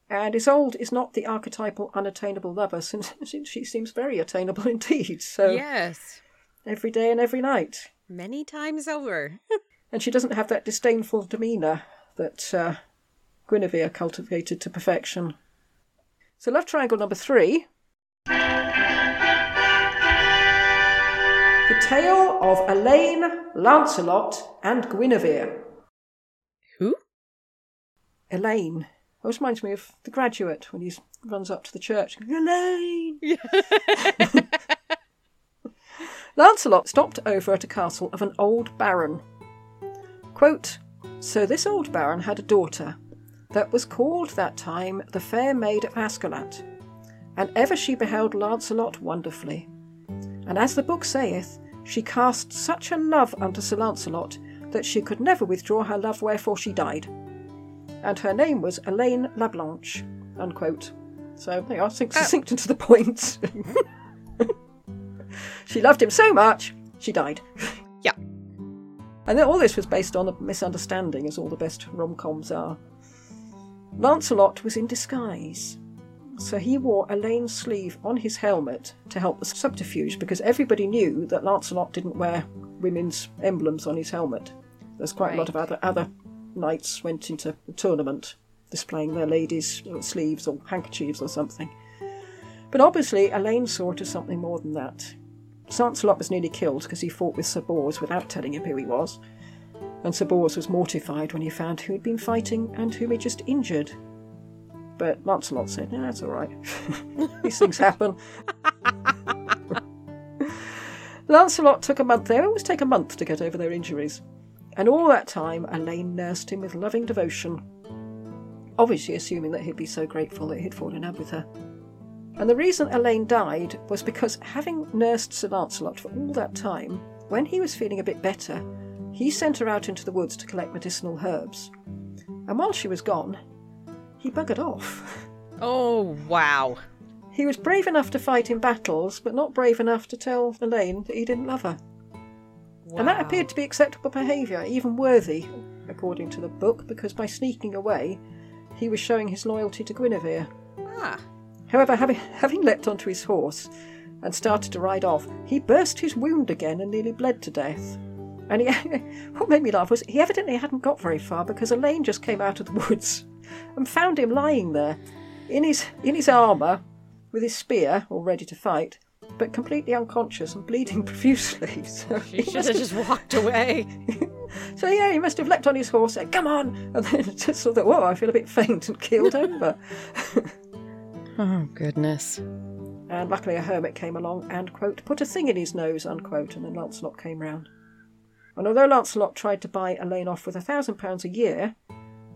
And Isolde is not the archetypal unattainable lover, [LAUGHS] since she seems very attainable indeed. So yes, every day and every night. many times over. [LAUGHS] And she doesn't have that disdainful demeanour that uh, Guinevere cultivated to perfection. So, love triangle number three. The tale of Elaine, Lancelot, and Guinevere. Who? Elaine. Always reminds me of the graduate when he runs up to the church. Elaine! [LAUGHS] Lancelot stopped over at a castle of an old baron. Quote, so this old baron had a daughter that was called that time the Fair Maid of Ascalon, and ever she beheld Lancelot wonderfully. And as the book saith, she cast such a love unto Sir Lancelot that she could never withdraw her love, wherefore she died. And her name was Elaine La Blanche. Unquote. So they are oh. succinct and to the point. [LAUGHS] she loved him so much, she died. Yeah. And then all this was based on a misunderstanding, as all the best rom coms are. Lancelot was in disguise. So he wore Elaine's sleeve on his helmet to help the subterfuge because everybody knew that Lancelot didn't wear women's emblems on his helmet. There's quite a lot of other other knights went into the tournament displaying their ladies' sleeves or handkerchiefs or something. But obviously Elaine saw it as something more than that. Lancelot was nearly killed because he fought with Sir Bors without telling him who he was, and Sir Bors was mortified when he found who he'd been fighting and whom he just injured. But Lancelot said, "No, that's all right. [LAUGHS] These things happen." [LAUGHS] Lancelot took a month. They always take a month to get over their injuries, and all that time Elaine nursed him with loving devotion, obviously assuming that he'd be so grateful that he'd fallen in love with her. And the reason Elaine died was because, having nursed Sir Lancelot for all that time, when he was feeling a bit better, he sent her out into the woods to collect medicinal herbs. And while she was gone, he buggered off. [LAUGHS] Oh, wow. He was brave enough to fight in battles, but not brave enough to tell Elaine that he didn't love her. And that appeared to be acceptable behaviour, even worthy, according to the book, because by sneaking away, he was showing his loyalty to Guinevere. Ah. However, having, having leapt onto his horse and started to ride off, he burst his wound again and nearly bled to death. And he, [LAUGHS] what made me laugh was he evidently hadn't got very far because Elaine just came out of the woods [LAUGHS] and found him lying there in his in his armour with his spear all ready to fight, but completely unconscious and bleeding [LAUGHS] profusely. So [LAUGHS] he You should have just walked away. [LAUGHS] so yeah, he must have leapt on his horse, said, "Come on," and then just thought that, "Whoa, I feel a bit faint," and keeled over. Oh, goodness. And luckily a hermit came along and, quote, put a thing in his nose, unquote, and then Lancelot came round. And although Lancelot tried to buy Elaine off with a thousand pounds a year,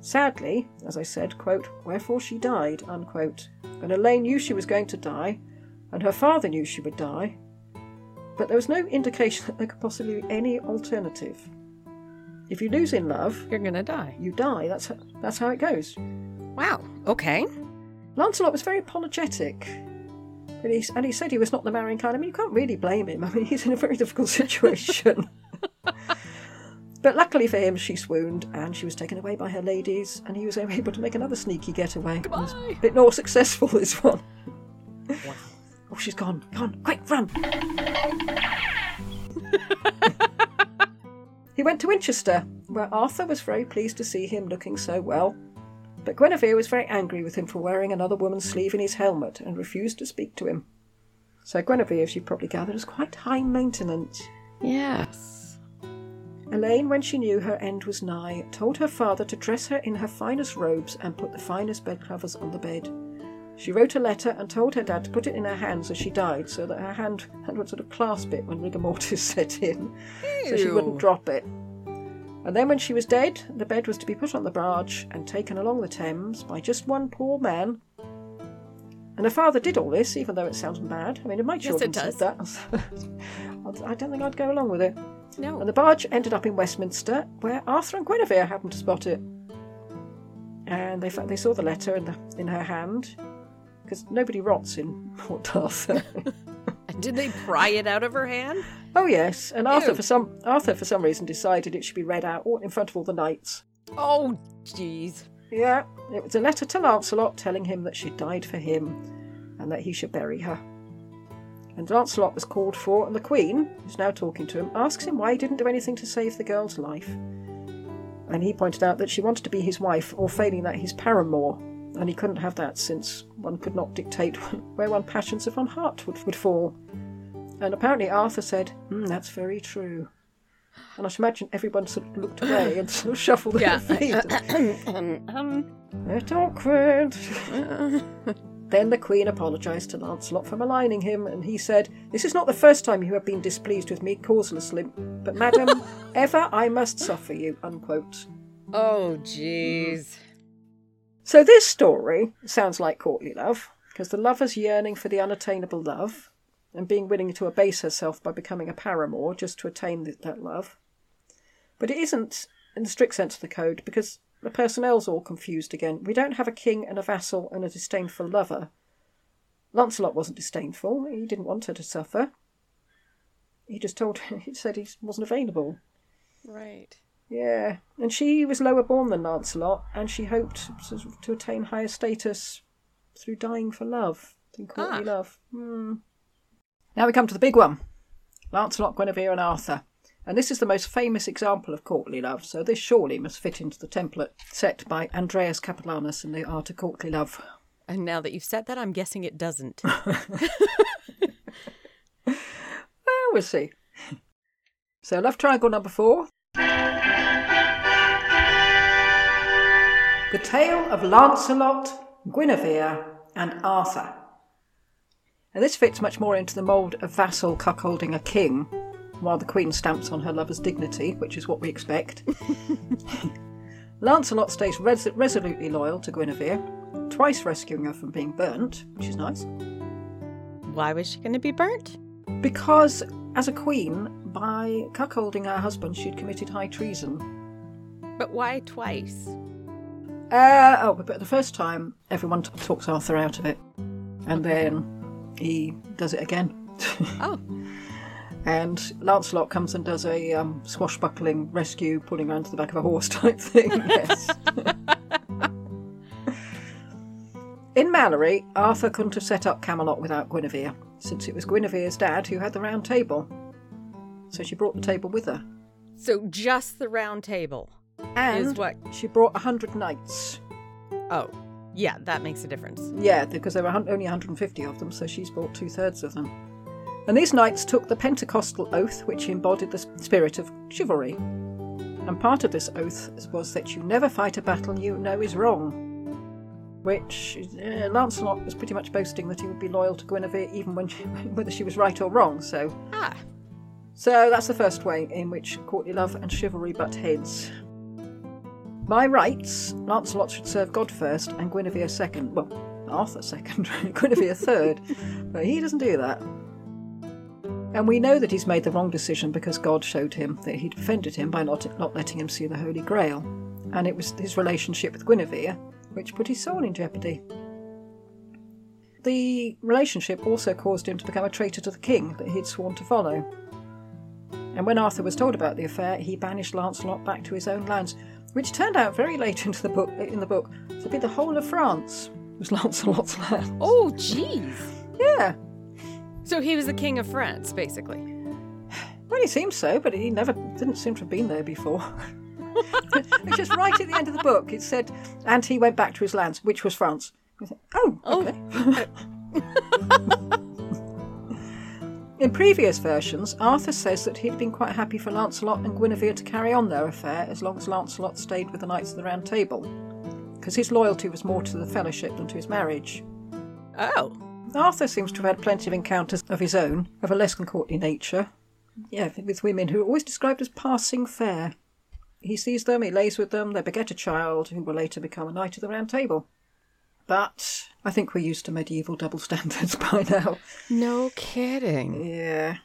sadly, as I said, quote, wherefore she died, unquote. And Elaine knew she was going to die, and her father knew she would die, but there was no indication that there could possibly be any alternative. If you lose in love, You're going to die. you die. That's that's how it goes. Wow. Okay. Lancelot was very apologetic. And he, and he said he was not the marrying kind. I mean, you can't really blame him. [LAUGHS] I mean, he's in a very difficult situation. [LAUGHS] but luckily for him, she swooned and she was taken away by her ladies, and he was [LAUGHS] able to make another sneaky getaway. It was a bit more successful, this one. Wow. Oh, she's gone. Gone. Quick, run. [LAUGHS] he went to Winchester, where Arthur was very pleased to see him looking so well. But Guinevere was very angry with him for wearing another woman's sleeve in his helmet and refused to speak to him. So Guinevere, as you probably gathered, was quite high maintenance. Yes. Elaine, when she knew her end was nigh, told her father to dress her in her finest robes and put the finest bedcovers on the bed. She wrote a letter and told her dad to put it in her hands as she died, so that her hand hand would sort of clasp it when rigor mortis [LAUGHS] set in, so she wouldn't drop it. And then, when she was dead, the bed was to be put on the barge and taken along the Thames by just one poor man. And her father did all this, even though it sounds mad. I mean, if my Yes, children it said that, [LAUGHS] I don't think I'd go along with it. No. And the barge ended up in Westminster, where Arthur and Guinevere happened to spot it. And they they saw the letter in the in her hand, because nobody rots in [LAUGHS] Port Arthur. [LAUGHS] Did they pry it out of her hand? oh yes, and Arthur Ew. for some Arthur for some reason decided it should be read out in front of all the knights. Oh, jeez. Yeah, it was a letter to Lancelot telling him that she died for him, and that he should bury her. And Lancelot was called for, and the Queen, who's now talking to him, asks him why he didn't do anything to save the girl's life. And he pointed out that she wanted to be his wife, or failing that, his paramour, and he couldn't have that since one could not dictate [LAUGHS] where one passions of one heart would, would fall. And apparently Arthur said, hmm, that's very true. And I should imagine everyone sort of looked away and [LAUGHS] sort of shuffled their Yeah. feet. um, [LAUGHS] um, It's awkward. Then the Queen apologised to Lancelot for maligning him, and he said, This is not the first time you have been displeased with me causelessly, but madam, ever I must suffer you. Unquote. Oh, jeez. So this story sounds like courtly love, because the lover's yearning for the unattainable love, and being willing to abase herself by becoming a paramour just to attain that love. But it isn't in the strict sense of the code, because the personnel's all confused again. We don't have a king and a vassal and a disdainful lover. Lancelot wasn't disdainful. He didn't want her to suffer. He just told her, [LAUGHS] he said he wasn't available. Right. Yeah, and she was lower born than Lancelot, and she hoped to, to attain higher status through dying for love, than courtly Ah. love. Hmm. Now we come to the big one Lancelot, Guinevere, and Arthur. And this is the most famous example of courtly love, so this surely must fit into the template set by Andreas Capellanus in The Art of Courtly Love. And now that you've said that, I'm guessing it doesn't. [LAUGHS] [LAUGHS] Well, we'll see. So, love triangle number four. The Tale of Lancelot, Guinevere, and Arthur. Now, this fits much more into the mould of vassal cuckolding a king, while the queen stamps on her lover's dignity, which is what we expect. [LAUGHS] Lancelot stays res- resolutely loyal to Guinevere, twice rescuing her from being burnt, which is nice. Why was she going to be burnt? Because, as a queen, by cuckolding her husband, she'd committed high treason. But why twice? Uh, oh, but the first time, everyone t- talks Arthur out of it. And then he does it again. [LAUGHS] Oh, and Lancelot comes and does a um, swashbuckling rescue, pulling around to the back of a horse [LAUGHS] type thing. Yes. In Malory, Arthur couldn't have set up Camelot without Guinevere, since it was Guinevere's dad who had the round table. So she brought the table with her. so just the round table And is what? she brought a hundred knights. Oh, yeah, that makes a difference. Yeah, because there were only 150 of them, so she's brought two thirds of them. And these knights took the Pentecostal oath, which embodied the spirit of chivalry. And part of this oath was that you never fight a battle you know is wrong. Which uh, Lancelot was pretty much boasting that he would be loyal to Guinevere even when she, [LAUGHS] whether she was right or wrong. So, Ah, so that's the first way in which courtly love and chivalry butt heads. By rights, Lancelot should serve God first and Guinevere second. Well, Arthur second, [LAUGHS] Guinevere third, but he doesn't do that. And we know that he's made the wrong decision because God showed him that he'd offended him by not, not letting him see the Holy Grail. And it was his relationship with Guinevere which put his soul in jeopardy. The relationship also caused him to become a traitor to the king that he'd sworn to follow. And when Arthur was told about the affair, he banished Lancelot back to his own lands, which turned out very late into the book in the book to be the whole of France was Lancelot's land. oh, jeez. Yeah. So he was the king of France, basically. Well, he seems so, but he never didn't seem to have been there before. [LAUGHS] it's just right at the end of the book. It said, and he went back to his lands, which was France. I thought, Oh, Oh. [LAUGHS] In previous versions, Arthur says that he'd been quite happy for Lancelot and Guinevere to carry on their affair as long as Lancelot stayed with the Knights of the Round Table, because his loyalty was more to the fellowship than to his marriage. Oh, Arthur seems to have had plenty of encounters of his own, of a less than courtly nature. Yeah, with women who are always described as passing fair. He sees them, he lays with them, they beget a child who will later become a knight of the Round Table. But I think we're used to medieval double [LAUGHS] standards by now. no kidding. Yeah.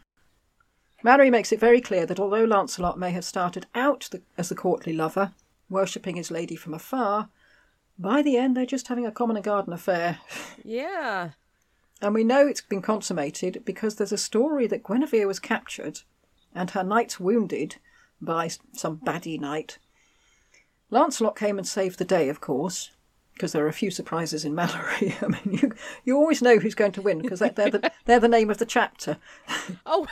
Malory makes it very clear that although Lancelot may have started out the, as the courtly lover, worshipping his lady from afar, by the end they're just having a common and garden affair. Yeah. And we know it's been consummated because there's a story that Guinevere was captured and her knights wounded by some baddie knight. Lancelot came and saved the day, of course, because there are a few surprises in Malory. [LAUGHS] I mean, you, you always know who's going to win because they're, they're, the, [LAUGHS] they're the name of the chapter. [LAUGHS] Oh,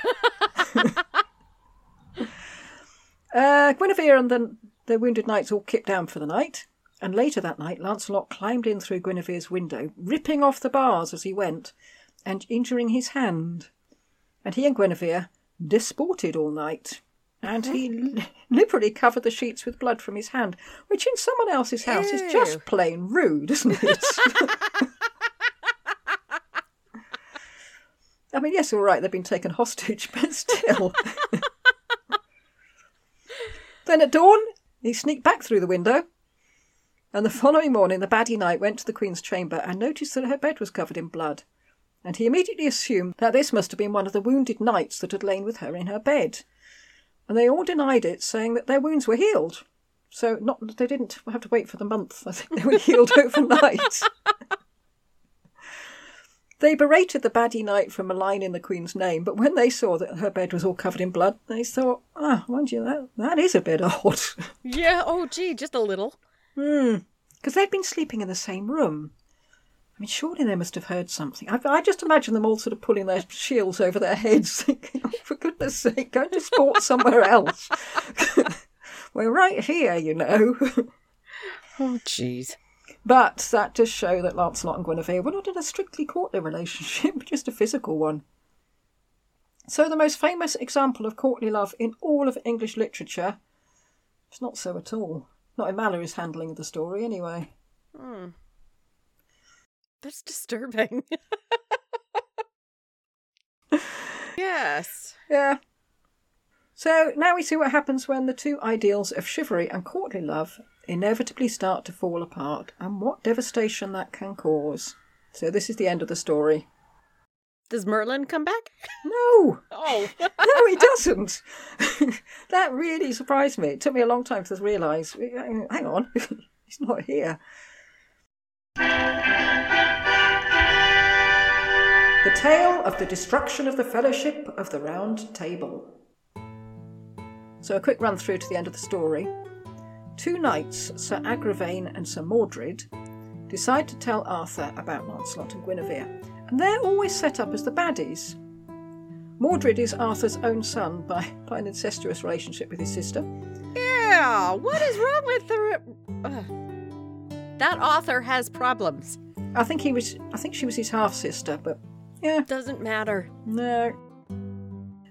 Uh, Guinevere and the, the wounded knights all kicked down for the night, and later that night Lancelot climbed in through Guinevere's window, ripping off the bars as he went, and injuring his hand. And he and Guinevere disported all night, and he li- liberally covered the sheets with blood from his hand, which in someone else's house is just plain rude, isn't it? [LAUGHS] I mean, yes, all right, they've been taken hostage, [LAUGHS] but still. then at dawn, he sneaked back through the window, and the following morning the baddie knight went to the Queen's chamber and noticed that her bed was covered in blood. And he immediately assumed that this must have been one of the wounded knights that had lain with her in her bed. And they all denied it, saying that their wounds were healed. So not they didn't have to wait for the month. I think they were healed [LAUGHS] overnight. They berated the baddie knight for maligning the Queen's name, but when they saw that her bed was all covered in blood, they thought, ah, mind you, that, that is a bit odd. [LAUGHS] Yeah, oh gee, just a little. Hmm. Because they'd been sleeping in the same room. I mean, surely they must have heard something. I, I just imagine them all sort of pulling their shields over their heads, [LAUGHS] thinking, oh, for goodness sake, go to sport somewhere else. [LAUGHS] We're right here, you know. [LAUGHS] Oh jeez. But that does show that Lancelot and Guinevere were not in a strictly courtly relationship, just a physical one. So the most famous example of courtly love in all of English literature is not so at all. Not in Malory's handling of the story, anyway. Hmm. That's disturbing. [LAUGHS] yes. Yeah. So now we see what happens when the two ideals of chivalry and courtly love inevitably start to fall apart and what devastation that can cause. So this is the end of the story. Does Merlin come back? No! [LAUGHS] Oh. No, he doesn't. [LAUGHS] that really surprised me. It took me a long time to realise. Hang on, he's not here. The tale of the destruction of the Fellowship of the Round Table. So, a quick run through to the end of the story. Two knights, Sir Agravain and Sir Mordred, decide to tell Arthur about Lancelot and Guinevere, and they're always set up as the baddies. Mordred is Arthur's own son by, [LAUGHS] by an incestuous relationship with his sister. Yeah. What is wrong with the? Uh, that author has problems. I think he was. I think she was his half sister, but yeah, Doesn't matter. no.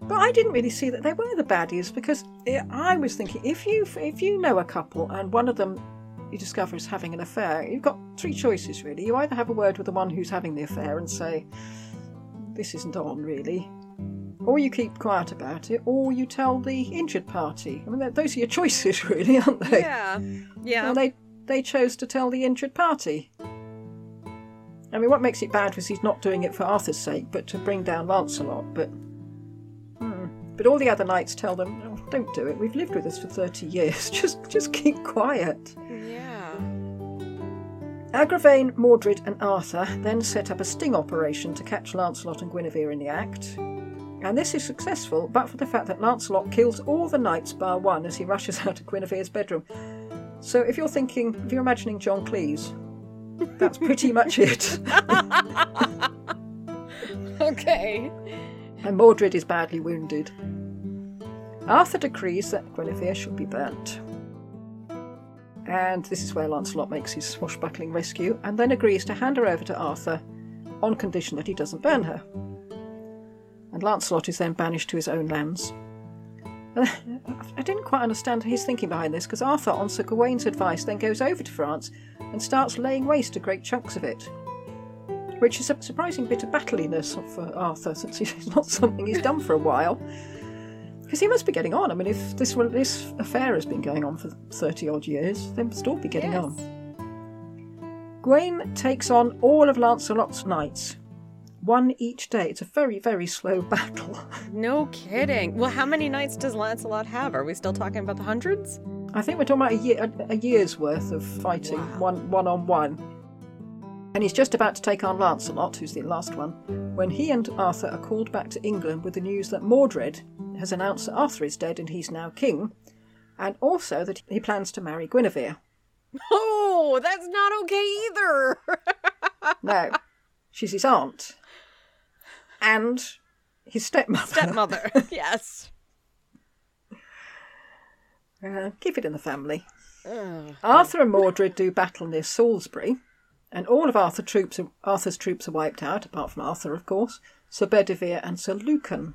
But I didn't really see that they were the baddies because I was thinking if you if you know a couple and one of them you discover is having an affair, you've got three choices really. You either have a word with the one who's having the affair and say, "This isn't on really," or you keep quiet about it, or you tell the injured party. I mean, those are your [LAUGHS] choices really, aren't they? Yeah. Yeah. Well, they they chose to tell the injured party. I mean, what makes it bad was he's not doing it for Arthur's sake, but to bring down Lancelot. But hmm. but all the other knights tell them, oh, "Don't do it. We've lived with this for thirty years. [LAUGHS] Just just keep quiet." yeah. Agravain, Mordred, and Arthur then set up a sting operation to catch Lancelot and Guinevere in the act. And this is successful, but for the fact that Lancelot kills all the knights bar one as he rushes [LAUGHS] out of Guinevere's bedroom. So if you're thinking, if you're imagining John Cleese, that's pretty much it. [LAUGHS] Okay. and Mordred is badly wounded. Arthur decrees that Guinevere should be burnt. And this is where Lancelot makes his swashbuckling rescue and then agrees to hand her over to Arthur on condition that he doesn't burn her. And Lancelot is then banished to his own lands. [LAUGHS] I didn't quite understand his thinking behind this because Arthur, on Sir Gawain's advice, then goes over to France and starts laying waste to great chunks of it. Which is a surprising bit of battliness for uh, Arthur, since it's [LAUGHS] not something he's done for a while. Because he must be getting on. I mean, if this this affair has been going on for thirty odd years, they must all be getting Yes. on. Gawain takes on all of Lancelot's knights, one each day. It's a very, very slow [LAUGHS] battle. No kidding. Well, how many knights does Lancelot have? Are we still talking about the hundreds? I think we're talking about a, year, a, a year's worth of fighting, Wow. one one on one. And he's just about to take on Lancelot, who's the last one, when he and Arthur are called back to England with the news that Mordred has announced that Arthur is dead and he's now king, and also that he plans to marry Guinevere. Oh, that's not okay either. [LAUGHS] No, she's his aunt and his stepmother. Stepmother. [LAUGHS] yes. Uh, keep it in the family. Ugh. Arthur and Mordred do battle near Salisbury, and all of Arthur troops Arthur's troops are wiped out, apart from Arthur, of course, Sir Bedivere and Sir Lucan.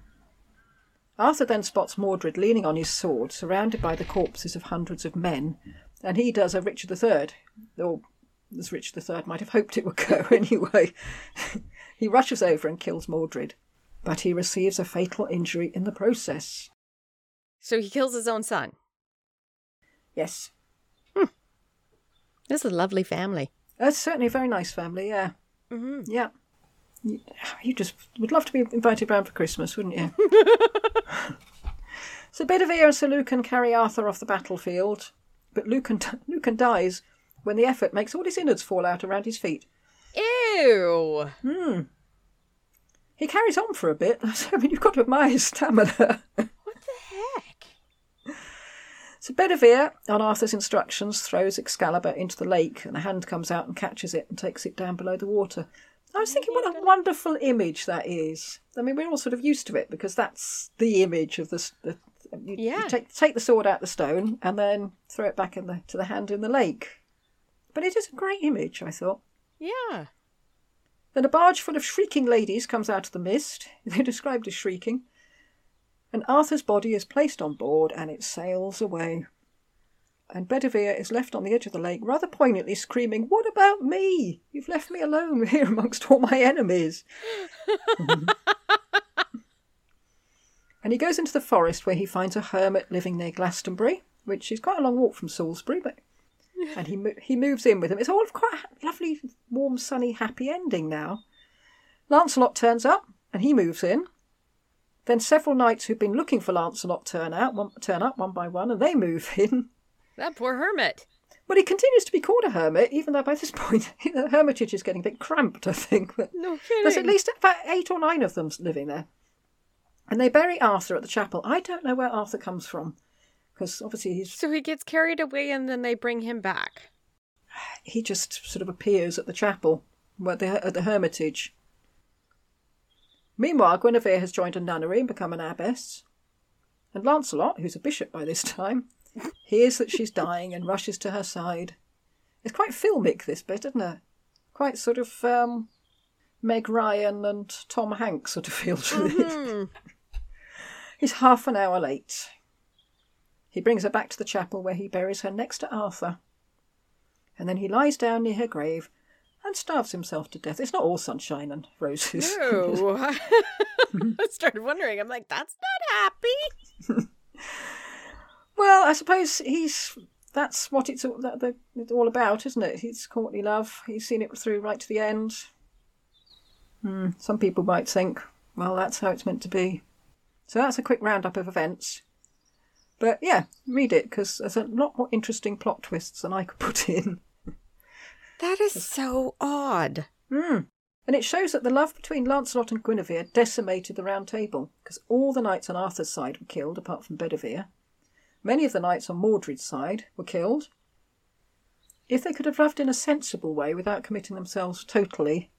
Arthur then spots Mordred leaning on his sword, surrounded by the corpses of hundreds of men, and he does a Richard III, or as Richard III might have hoped it would go [LAUGHS] anyway. [LAUGHS] he rushes over and kills Mordred. but he receives a fatal injury in the process. So he kills his own son. Yes, This is a lovely family. that's certainly a very nice family, yeah. Mm-hmm. Yeah. You, you just would love to be invited round for Christmas, wouldn't you? [LAUGHS] so Bedivere and Sir Lucan carry Arthur off the battlefield, but Lucan, [LAUGHS] Lucan dies when the effort makes all his innards fall out around his feet. Ew. Hmm. He carries on for a bit. [LAUGHS] I mean, you've got to admire his stamina. What the heck? So Bedivere, on Arthur's instructions, throws Excalibur into the lake, and a hand comes out and catches it and takes it down below the water. I was thinking, what a wonderful image that is. I mean, we're all sort of used to it because that's the image of the. the you, you take take the sword out the stone and then throw it back in the to the hand in the lake. But it is a great image, I thought. Yeah. Then a barge full of shrieking ladies comes out of the mist. [LAUGHS] They're described as shrieking. And Arthur's body is placed on board and it sails away. And Bedivere is left on the edge of the lake, rather poignantly screaming, What about me? You've left me alone [LAUGHS] here amongst all my enemies. [LAUGHS] and he goes into the forest where he finds a hermit living near Glastonbury, which is quite a long walk from Salisbury, but [LAUGHS] and he mo- he moves in with him. It's all quite a lovely, warm, sunny, happy ending now. Lancelot turns up, and he moves in. Then several knights who've been looking for Lancelot turn out, one, turn up one by one, and they move in. That poor hermit. Well, he continues to be called a hermit, even though by this point [LAUGHS] the hermitage is getting a bit cramped, I think. But No kidding. there's at least about eight or nine of them living there. And they bury Arthur at the chapel. I don't know where Arthur comes from, because obviously he's So he gets carried away and then they bring him back. he just sort of appears at the chapel, where the, at the hermitage. Meanwhile, Guinevere has joined a nunnery and become an abbess. And Lancelot, who's a bishop by this time, [LAUGHS] hears that she's dying and rushes to her side. It's quite filmic, this bit, isn't it? Quite sort of um, Meg Ryan and Tom Hanks sort of feel to it. Hmm. [LAUGHS] He's half an hour late. He brings her back to the chapel where he buries her next to Arthur. And then he lies down near her grave and starves himself to death. It's not all sunshine and roses. No. [LAUGHS] [LAUGHS] I started wondering. I'm like, that's not happy. [LAUGHS] Well, I suppose he's that's what it's all, that, that, it's all about, isn't it? He's courtly love. He's seen it through right to the end. Hmm. Some people might think, well, that's how it's meant to be. So that's a quick roundup of events. But yeah, read it because there's a lot more interesting plot twists than I could put in. That is so odd. Hmm. And it shows that the love between Lancelot and Guinevere decimated the Round Table, because all the knights on Arthur's side were killed, apart from Bedivere. Many of the knights on Mordred's side were killed. If they could have loved in a sensible way without committing themselves totally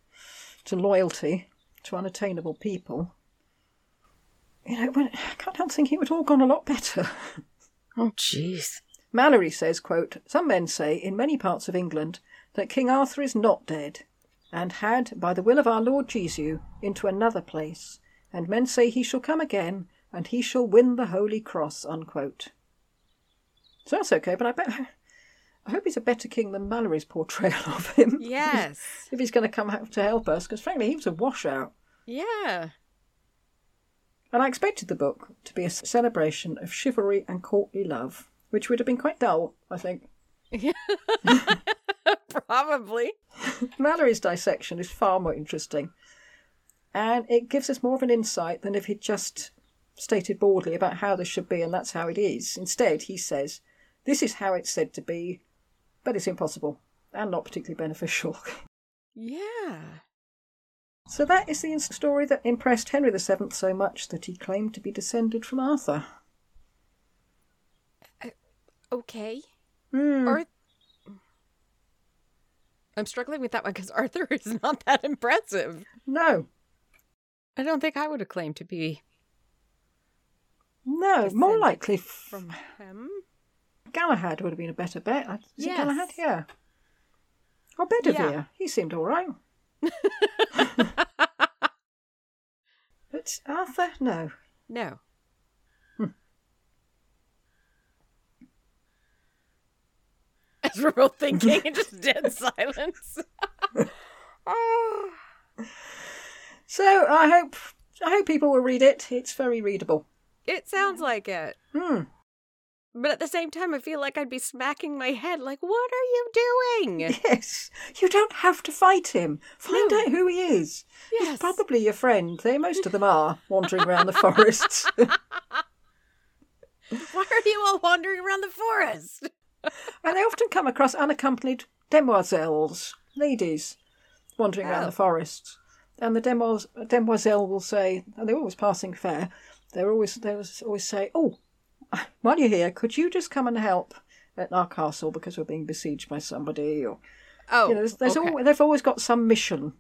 to loyalty to unattainable people, you know, when, I can't help thinking it would have all gone a lot better. [LAUGHS] Oh, jeez. Malory says, quote, Some men say in many parts of England that King Arthur is not dead, and had, by the will of our Lord Jesu, into another place, and men say he shall come again, and he shall win the Holy Cross, unquote. So that's okay, but I bet I hope he's a better king than Malory's portrayal of him. [LAUGHS] Yes. if he's going to come out to help us, because frankly, he was a washout. Yeah. And I expected the book to be a celebration of chivalry and courtly love, which would have been quite dull, I think. [LAUGHS] [LAUGHS] [LAUGHS] Probably. Malory's dissection is far more interesting, and it gives us more of an insight than if he'd just stated broadly about how this should be and that's how it is. Instead, he says, This is how it's said to be, but it's impossible and not particularly beneficial. [LAUGHS] Yeah. so that is the story that impressed Henry VII so much that he claimed to be descended from Arthur. Okay. Hmm. Or I'm struggling with that one because [LAUGHS] Arthur is not that impressive. No, I don't think I would have claimed to be no, more likely f- from him. Galahad would have been a better bet. Is it Yes. Galahad? Yeah. Or Bedivere. He seemed all right. [LAUGHS] [LAUGHS] but Arthur, no. No. [LAUGHS] As we're both thinking, and just dead [LAUGHS] silence. oh. [LAUGHS] So I hope I hope people will read it. It's very readable. It sounds like it. Hmm. But at the same time, I feel like I'd be smacking my head, like, what are you doing? Yes, you don't have to fight him. Find No. out who he is. Yes. He's probably your friend. They most of them are wandering around the forests. Why are you all wandering around the forest? And they often come across unaccompanied demoiselles, ladies, wandering around Oh. the forests. And the demois- demoiselle will say, and they're always passing fair. They're always they always always say, "Oh, [LAUGHS] while you're here, could you just come and help at our castle because we're being besieged by somebody?" Or Oh, you know, there's, there's okay. al- they've always got some mission.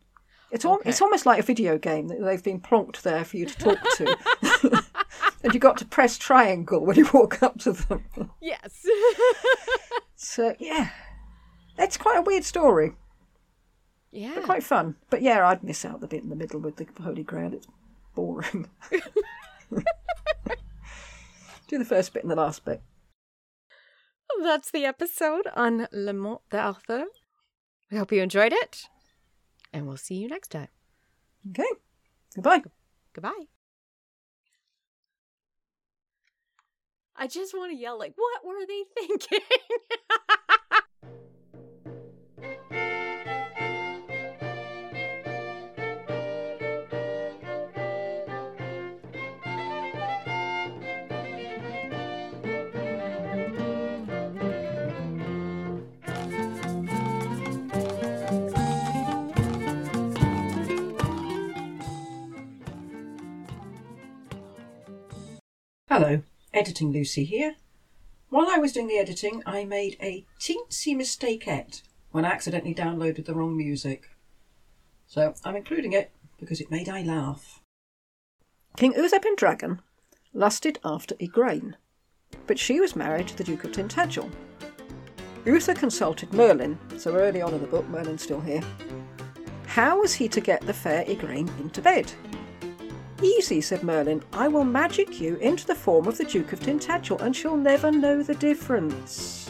It's al- Okay. it's almost like a video game that they've been plonked there for you to talk to, [LAUGHS] and you've got to press triangle when you walk up to them. yes. So yeah, it's quite a weird story, yeah. but quite fun. But yeah, I'd miss out the bit in the middle with the Holy Grail. It's boring. [LAUGHS] Do the first bit and the last bit. That's the episode on Le Morte d'Arthur. We hope you enjoyed it, and we'll see you next time. Okay, goodbye. Goodbye. I just want to yell, like, what were they [LAUGHS] thinking? Hello, Editing Lucy here. While I was doing the editing, I made a teensy mistakeette when I accidentally downloaded the wrong music. So I'm including it because it made I laugh. King Dragon lusted after Igraine, but she was married to the Duke of Tintagel. Uther consulted Merlin, so early on in the book, Merlin's still here. How was he to get the fair Igraine into bed? Easy, said Merlin. I will magic you into the form of the Duke of Tintagel, and she'll never know the difference.